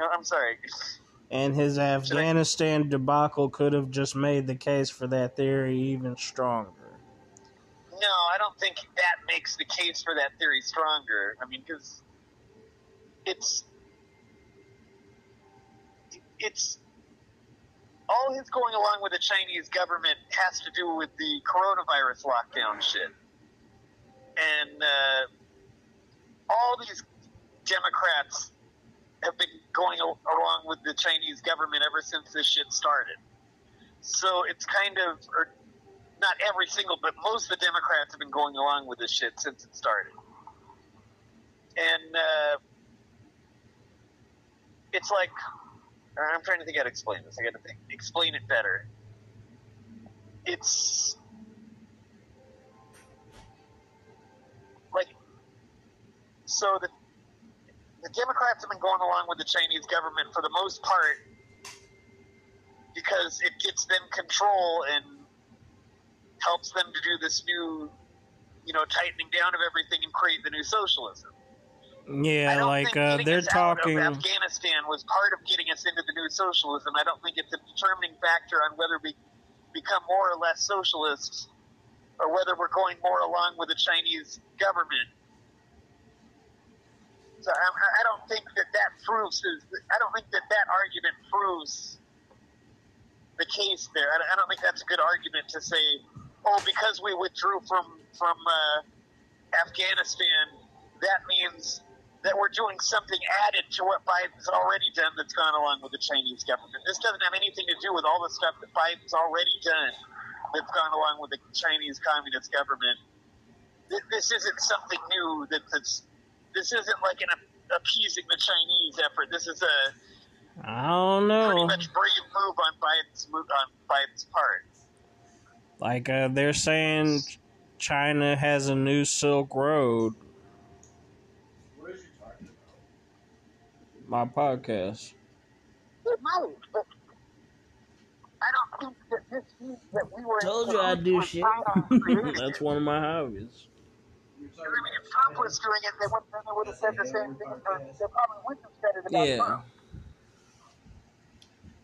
No, I'm sorry. And his Afghanistan debacle could have just made the case for that theory even stronger. No, I don't think that makes the case for that theory stronger. I mean, because it's it's all his going along with the Chinese government has to do with the coronavirus lockdown shit, and uh, all these Democrats have been going along with the Chinese government ever since this shit started. So it's kind of, or not every single, but most of the Democrats have been going along with this shit since it started. And uh, it's like, I'm trying to think how to explain this. I got to think, explain it better. It's like, so the the Democrats have been going along with the Chinese government for the most part because it gets them control and helps them to do this new, you know, tightening down of everything and create the new socialism. Yeah, like uh, they're us out of talking. Afghanistan was part of getting us into the new socialism. I don't think it's a determining factor on whether we become more or less socialists, or whether we're going more along with the Chinese government. So I, I don't think that that proves. I don't think that that argument proves the case there. I, I don't think that's a good argument to say, oh, because we withdrew from from uh, Afghanistan, that means that we're doing something added to what Biden's already done that's gone along with the Chinese government. This doesn't have anything to do with all the stuff that Biden's already done that's gone along with the Chinese Communist government. This isn't something new. That- That's this isn't like an appeasing the Chinese effort. This is a I don't pretty know. much brave move on Biden's move on Biden's part. Like uh, they're saying, China has a new Silk Road. What is you talking about? My podcast. It might, but I don't think that this means that we were. Told you I'd do shit. That's one of my hobbies. You're I mean, if Trump was doing it, they would, they would have said the same thing. They probably wouldn't have said it about Yeah. Trump.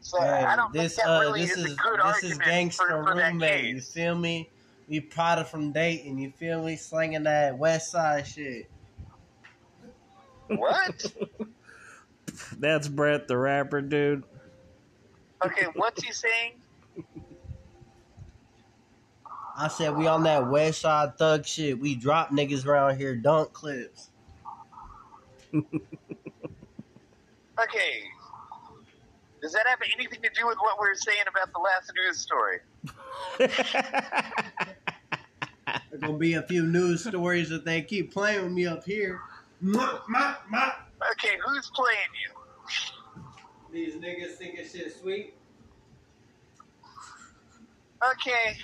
So Hey, I don't this think that uh, really this is, is a good this argument is gangster for, for that roommate. You case. feel me? We Prada from Dayton. You feel me? Slinging that West Side shit. What? That's Brett the rapper, dude. Okay, what's he saying? I said we on that West Side thug shit. We drop niggas around here, dunk clips. Okay. Does that have anything to do with what we were saying about the last news story? There gonna be a few news stories that they keep playing with me up here. Ma, ma, ma. Okay, who's playing you? These niggas thinking shit sweet. Okay.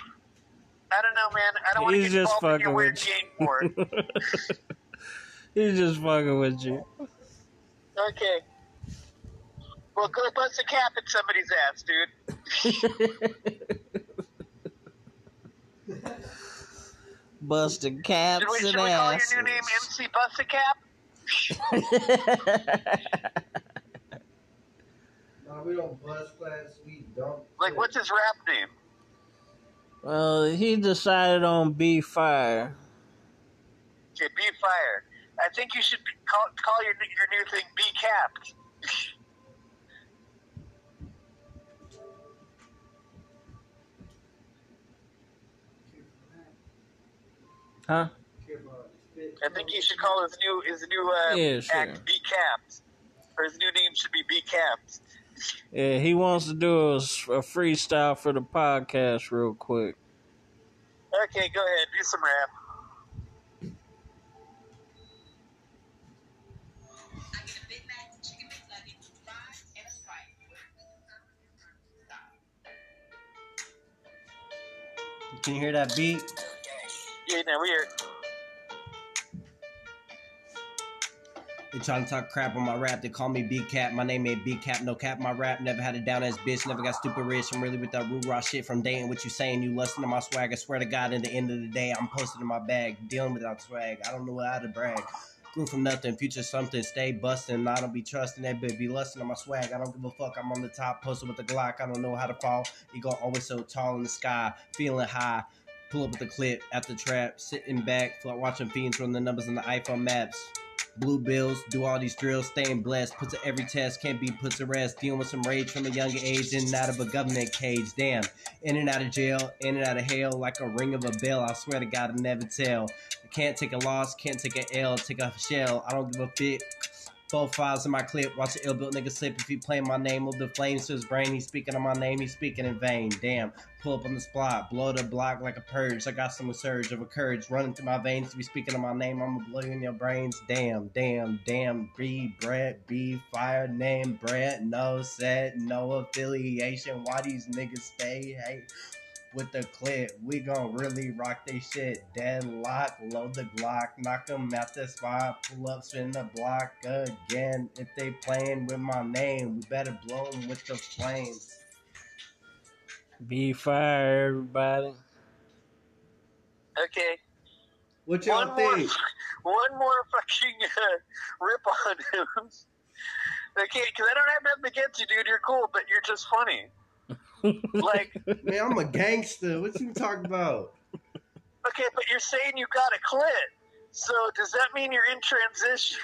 I don't know, man. I don't want to He's get just involved in your fucking weird with game you. board. He's just fucking with you. Okay. Well, go bust a cap at somebody's ass, dude. Busting caps Should we, should and we call asses. your new name MC Bust a Cap? No, we don't bust class. We dunk. Like, what's his rap name? Well, he decided on B Fire. Okay, Be Fire. I think you should call, call your your new thing Be Capped. Huh? I think he should call his new his new uh, Yeah, sure. act Be Capped, or his new name should be Be Capped. Yeah, he wants to do a freestyle for the podcast real quick. Okay, go ahead, do some rap. I get a Big Mac, chicken McNugget, fries, and a Sprite. Can you hear that beat? Yeah, now we're They trying to talk crap on my rap. They call me B Cap. My name ain't B Cap. No cap. My rap never had a down ass bitch. Never got stupid rich. I'm really with that roo raw shit from Dayton. What you saying? You lusting to my swag. I swear to God, in the end of the day, I'm posted in my bag, dealing without swag. I don't know how to brag. Grew from nothing, future something, stay busting. I don't be trusting that bitch, be lusting on my swag. I don't give a fuck. I'm on the top, posted with the Glock. I don't know how to fall. You Ego always so tall in the sky, feeling high. Pull up with the clip at the trap, sitting back, watching fiends run the numbers on the iPhone maps. Blue bills, do all these drills, staying blessed. Put to every test, can't be put to rest. Dealing with some rage from a younger age, in and out of a government cage. Damn, in and out of jail, in and out of hell, like a ring of a bell. I swear to God, I never tell. I can't take a loss, can't take a L, take a shell. I don't give a fit. Four files in my clip, watch the ill built nigga slip. If he playing my name, move the flames to his brain. He's speaking on my name, he's speaking in vain. Damn, pull up on the spot, blow the block like a purge. I got some surge of a courage running through my veins. To be speaking on my name, I'ma blow you in your brains. Damn, damn, damn. B, Brett, B, fire, name, Brett. No set, no affiliation. Why these niggas stay hate? With the clip. We gon' really rock they shit. Deadlock, load the Glock, knock 'em out the spot, pull up, spin the block again. If they playing with my name, we better blow 'em with the flames. Be fire, everybody. Okay. What One y'all more, think? one more fucking uh, rip on him. Okay, because I don't have nothing against you, dude. You're cool, but you're just funny. Like, Man, I'm a gangster. What you talking about? okay, but you're saying you got a clit. So does that mean you're in transition?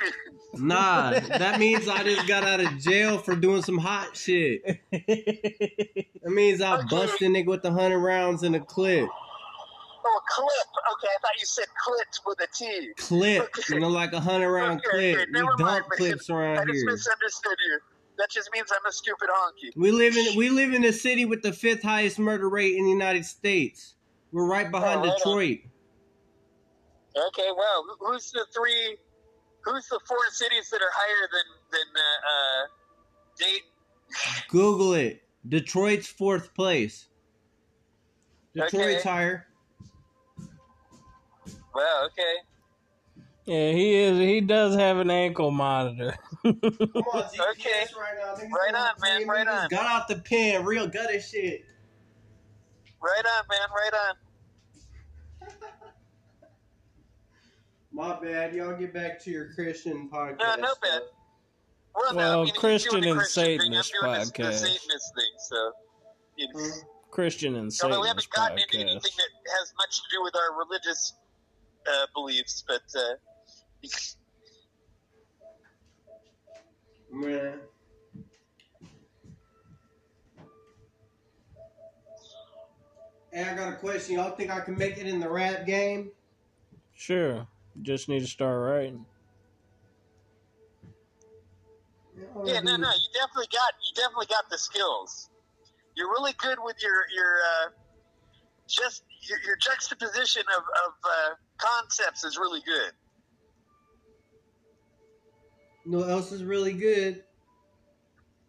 Nah, that means I just got out of jail for doing some hot shit. That means I Okay. busted nigga with the hundred rounds in a clip. oh, clip. Okay, I thought you said clit with a T. Clip, you know, like a hundred round Okay, clip. okay, We dump clips I around just misunderstood you. That just means I'm a stupid honky. We live in we live in a city with the fifth highest murder rate in the United States. We're right behind Oh, right on. Detroit. Okay, well, Who's the three? Who's the four cities that are higher than than uh, uh, Dayton? Google it. Detroit's fourth place. Detroit's Okay. higher. Well, Okay. Yeah, he is. He does have an ankle monitor. Come on, GPS Okay. right now. Niggas Right on, man, crazy. right Niggas on. Got out the pen, real gutter shit. Right on, man. Right on. My bad. Y'all get back to your Christian podcast. No, no bad. Well, no, Well, I mean, Christian and Christian Satanist doing this- podcast. The Satanist thing. So, you know. Hmm. Christian and although we haven't Satanist gotten into anything that has much to do with our religious uh, beliefs, but uh, Man. Hey, I got a question. Y'all think I can make it in the rap game? Sure, just need to start writing. yeah, no, no, you definitely got you definitely got the skills. You're really good with your your uh, just your, your juxtaposition of of uh, concepts is really good. You know else is really good?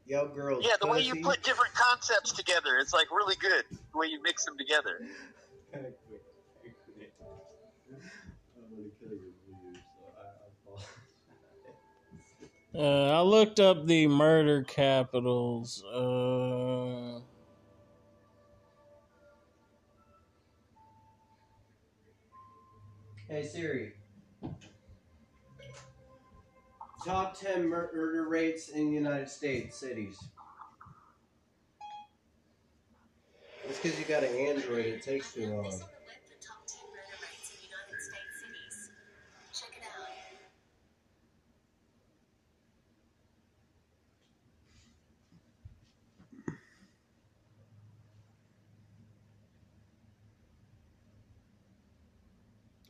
Yo, girls. Yeah, the way you put different concepts together, it's like really good. The way you mix them together. I'm gonna kill your views, so I, I Uh, I looked up the murder capitals. Uh, Hey Siri. Top 10 murder rates in the United States cities. It's because you got an Android, it takes too long. With the top 10 murder rates in United States cities. Check it out.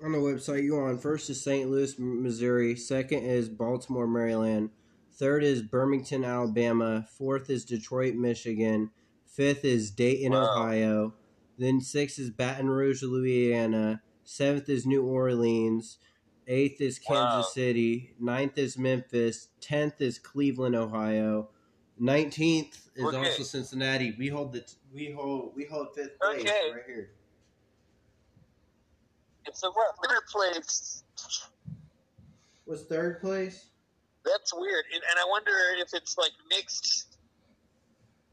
On the website you on, first is St. Louis, Missouri. Second is Baltimore, Maryland. Third is Birmingham, Alabama. Fourth is Detroit, Michigan. Fifth is Dayton, Wow. Ohio. Then sixth is Baton Rouge, Louisiana. Seventh is New Orleans. Eighth is Kansas Wow. City. Ninth is Memphis. Tenth is Cleveland, Ohio. Nineteenth is Okay. also Cincinnati. We hold the we hold we hold fifth place Okay. right here. It's a what better place. What's third place? That's weird, and, and I wonder if it's like mixed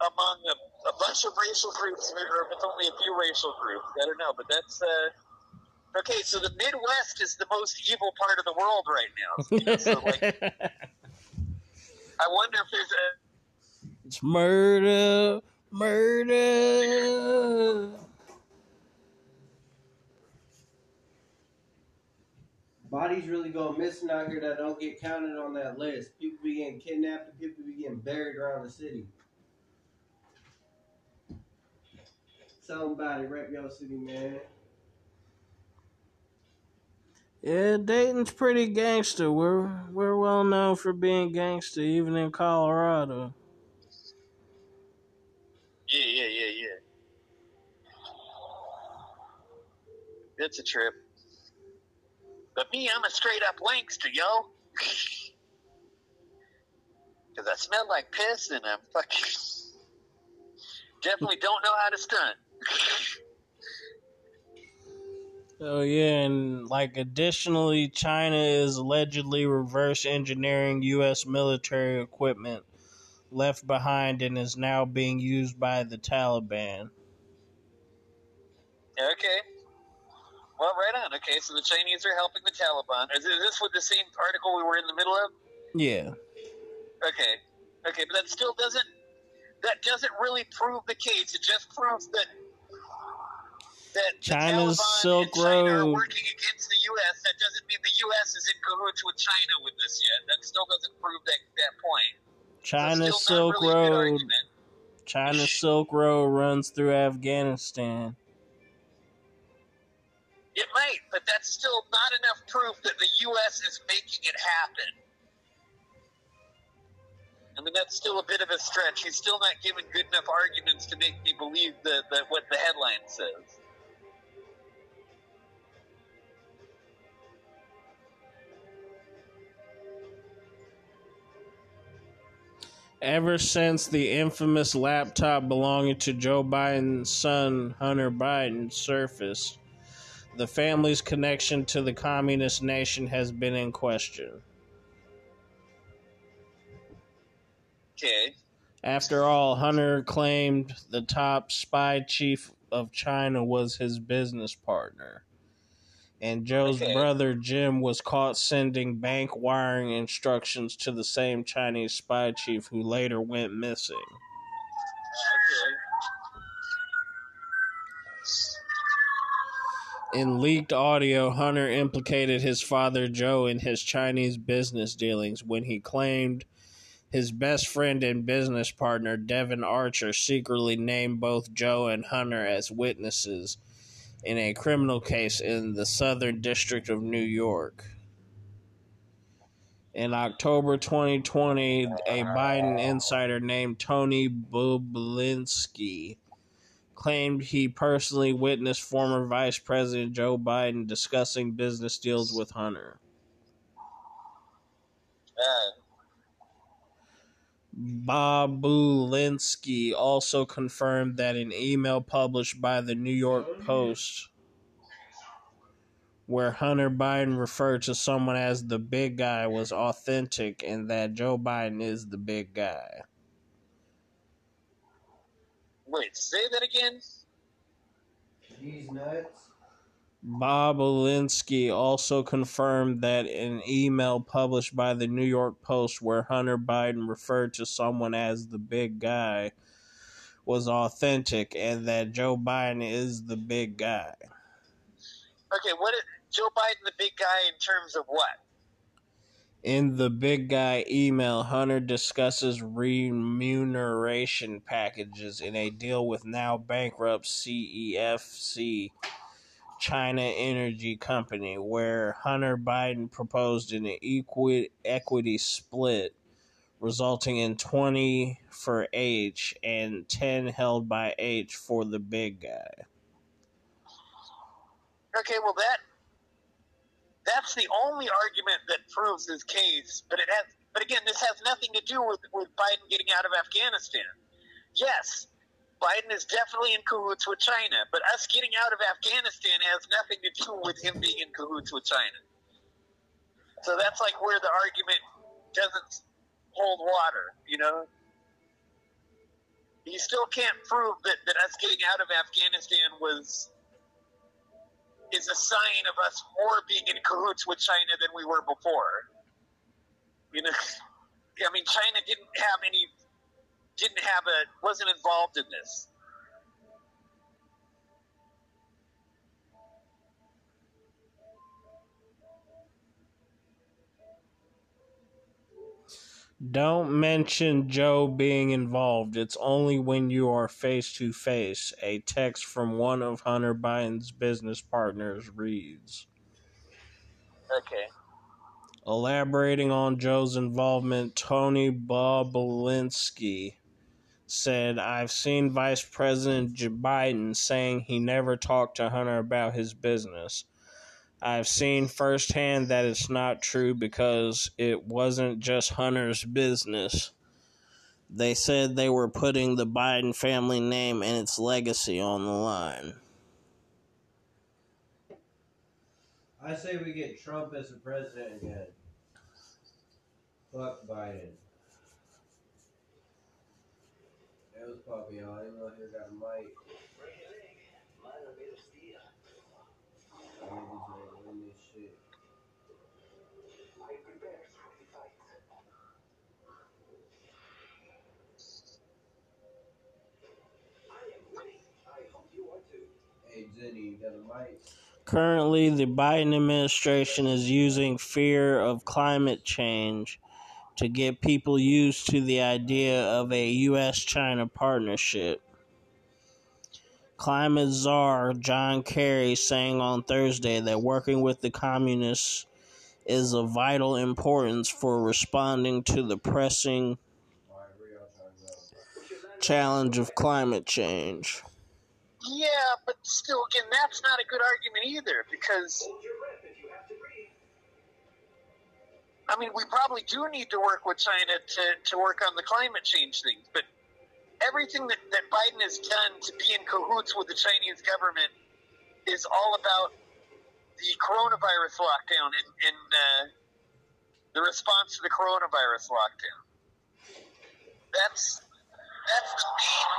among a, a bunch of racial groups, or if it's only a few racial groups. I don't know, but that's uh, Okay, so the Midwest is the most evil part of the world right now. So like, I wonder if there's a it's murder, murder. Bodies really go missing out here that don't get counted on that list. People be getting kidnapped and people be getting buried around the city. Somebody rep your city, man. Yeah, Dayton's pretty gangster. We're we're well known for being gangster, even in Colorado. yeah, yeah, yeah, yeah. It's a trip. But me, I'm a straight up Lankster, yo. Because I smell like piss and I'm fucking. Definitely don't know how to stunt. Oh yeah, and like additionally, China is allegedly reverse engineering U.S. military equipment left behind and is now being used by the Taliban. Okay. Well, right on. Okay, so the Chinese are helping the Taliban. Is this with the same article we were in the middle of? Yeah, Okay. Okay, but that still doesn't that doesn't really prove the case. It just proves that that China's Silk and China are Road. working against the U.S. That doesn't mean the U.S. is in cahoots with China with this yet. That still doesn't prove that that point. China's Silk really Road. China's Silk Road runs through Afghanistan. It might, but that's still not enough proof that the U.S. is making it happen. I mean, that's still a bit of a stretch. He's still not giving good enough arguments to make me believe that, that what the headline says. Ever since the infamous laptop belonging to Joe Biden's son, Hunter Biden, surfaced, the family's connection to the communist nation has been in question. Okay. After all, Hunter claimed the top spy chief of China was his business partner. And Joe's Okay. brother Jim was caught sending bank wiring instructions to the same Chinese spy chief who later went missing. In leaked audio, Hunter implicated his father Joe in his Chinese business dealings when he claimed his best friend and business partner Devon Archer secretly named both Joe and Hunter as witnesses in a criminal case in the Southern District of New York. In October 2020, a Biden insider named Tony Bobulinski claimed he personally witnessed former Vice President Joe Biden discussing business deals with Hunter. Bobulinski also confirmed that an email published by the New York Post, where Hunter Biden referred to someone as the big guy, was authentic and that Joe Biden is the big guy. Wait, say that again? These nuts. Bobulinski also confirmed that an email published by the New York Post where Hunter Biden referred to someone as the big guy was authentic and that Joe Biden is the big guy. Okay, what is Joe Biden the big guy in terms of what? In the big guy email, Hunter discusses remuneration packages in a deal with now bankrupt CEFC China Energy Company, where Hunter Biden proposed an equi- equity split, resulting in 20 for H and 10 held by H for the big guy. Okay, well that that's the only argument that proves his case, but it has but again this has nothing to do with, with Biden getting out of Afghanistan. Yes, Biden is definitely in cahoots with China, but us getting out of Afghanistan has nothing to do with him being in cahoots with China. So that's like where the argument doesn't hold water, you know? You still can't prove that, that us getting out of Afghanistan was is a sign of us more being in cahoots with China than we were before. You know, I mean, China didn't have any, didn't have a, wasn't involved in this. Don't mention Joe being involved. It's only when you are face to face. A text from one of Hunter Biden's business partners reads. Okay. Elaborating on Joe's involvement, Tony Bobulinski said, I've seen Vice President Biden saying he never talked to Hunter about his business. I've seen firsthand that it's not true because it wasn't just Hunter's business. They said they were putting the Biden family name and its legacy on the line. I say we get Trump as the president again. Fuck Biden. That was Poppy. I didn't know he got a mic. I need to win this shit. Hey Jenny, you got a mic? Currently, the Biden administration is using fear of climate change to get people used to the idea of a U.S. China partnership. Climate czar John Kerry saying on Thursday that working with the communists is of vital importance for responding to the pressing challenge of climate change. Yeah, but still, again, that's not a good argument either because. I mean, we probably do need to work with China to, to work on the climate change things, but everything that, that Biden has done to be in cahoots with the Chinese government is all about the coronavirus lockdown and, and uh, the response to the coronavirus lockdown. That's that's the main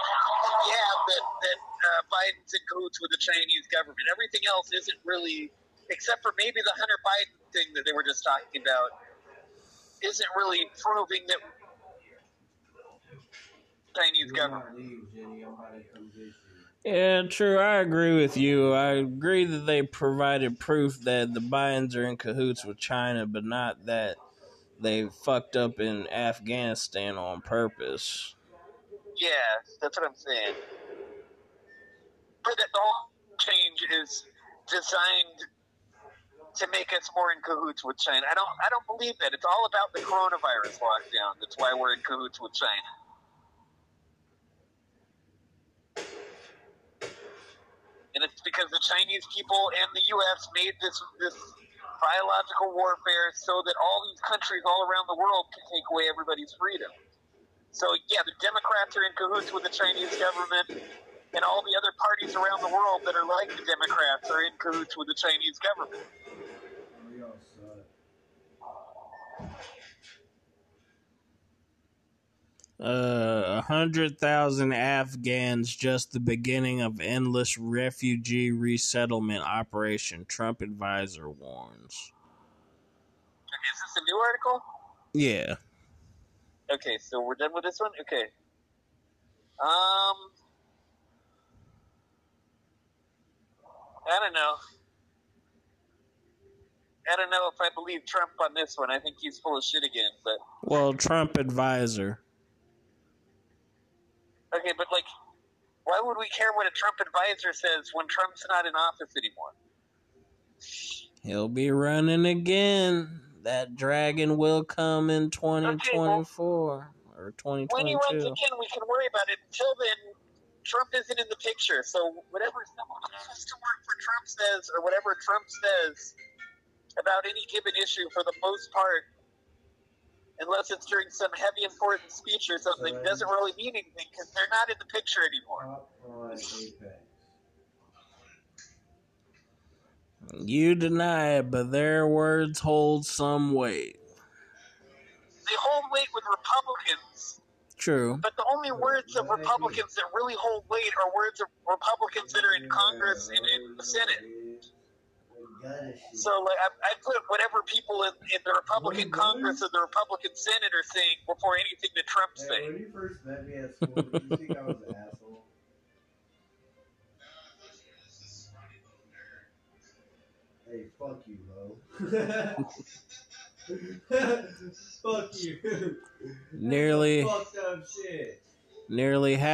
thing we have that that uh, Biden's in cahoots with the Chinese government. Everything else isn't really, except for maybe the Hunter Biden thing that they were just talking about, isn't really proving that Chinese government. not leave, Jenny. I'm about to come get you. Yeah, true. I agree with you. I agree that they provided proof that the Bidens are in cahoots with China, but not that they fucked up in Afghanistan on purpose. Yeah, that's what I'm saying. But that the whole change is designed to make us more in cahoots with China. I don't I don't believe that. It's all about the coronavirus lockdown. That's why we're in cahoots with China. And it's because the Chinese people and the US made this this biological warfare so that all these countries all around the world can take away everybody's freedom. So yeah, the Democrats are in cahoots with the Chinese government, and all the other parties around the world that are like the Democrats are in cahoots with the Chinese government. We all suck. Uh, a hundred thousand Afghans just the beginning of endless refugee resettlement operation. Trump advisor warns. Okay, is this a new article? Yeah. Okay, so we're done with this one. Okay. Um, I don't know. I don't know if I believe Trump on this one. I think he's full of shit again. But Well, Trump advisor. okay, but like, why would we care what a Trump advisor says when Trump's not in office anymore? He'll be running again. That dragon will come in 2024 or 2022. When he runs again, we can worry about it. Until then, Trump isn't in the picture. So whatever someone who wants to work for Trump says, or whatever Trump says about any given issue, for the most part, unless it's during some heavy important speech or something, doesn't really mean anything because they're not in the picture anymore. Top on Apex. You deny it, but their words hold some weight. They hold weight with Republicans, True. but the only words of Republicans that really hold weight are words of Republicans that are in Congress and in the Senate. gun and shit. So like I, I put whatever people in, in the Republican Really, really? Congress and the Republican Senate are saying before anything that Trump's Hey, saying. Fuck you. Nearly, Fucked up shit. nearly half.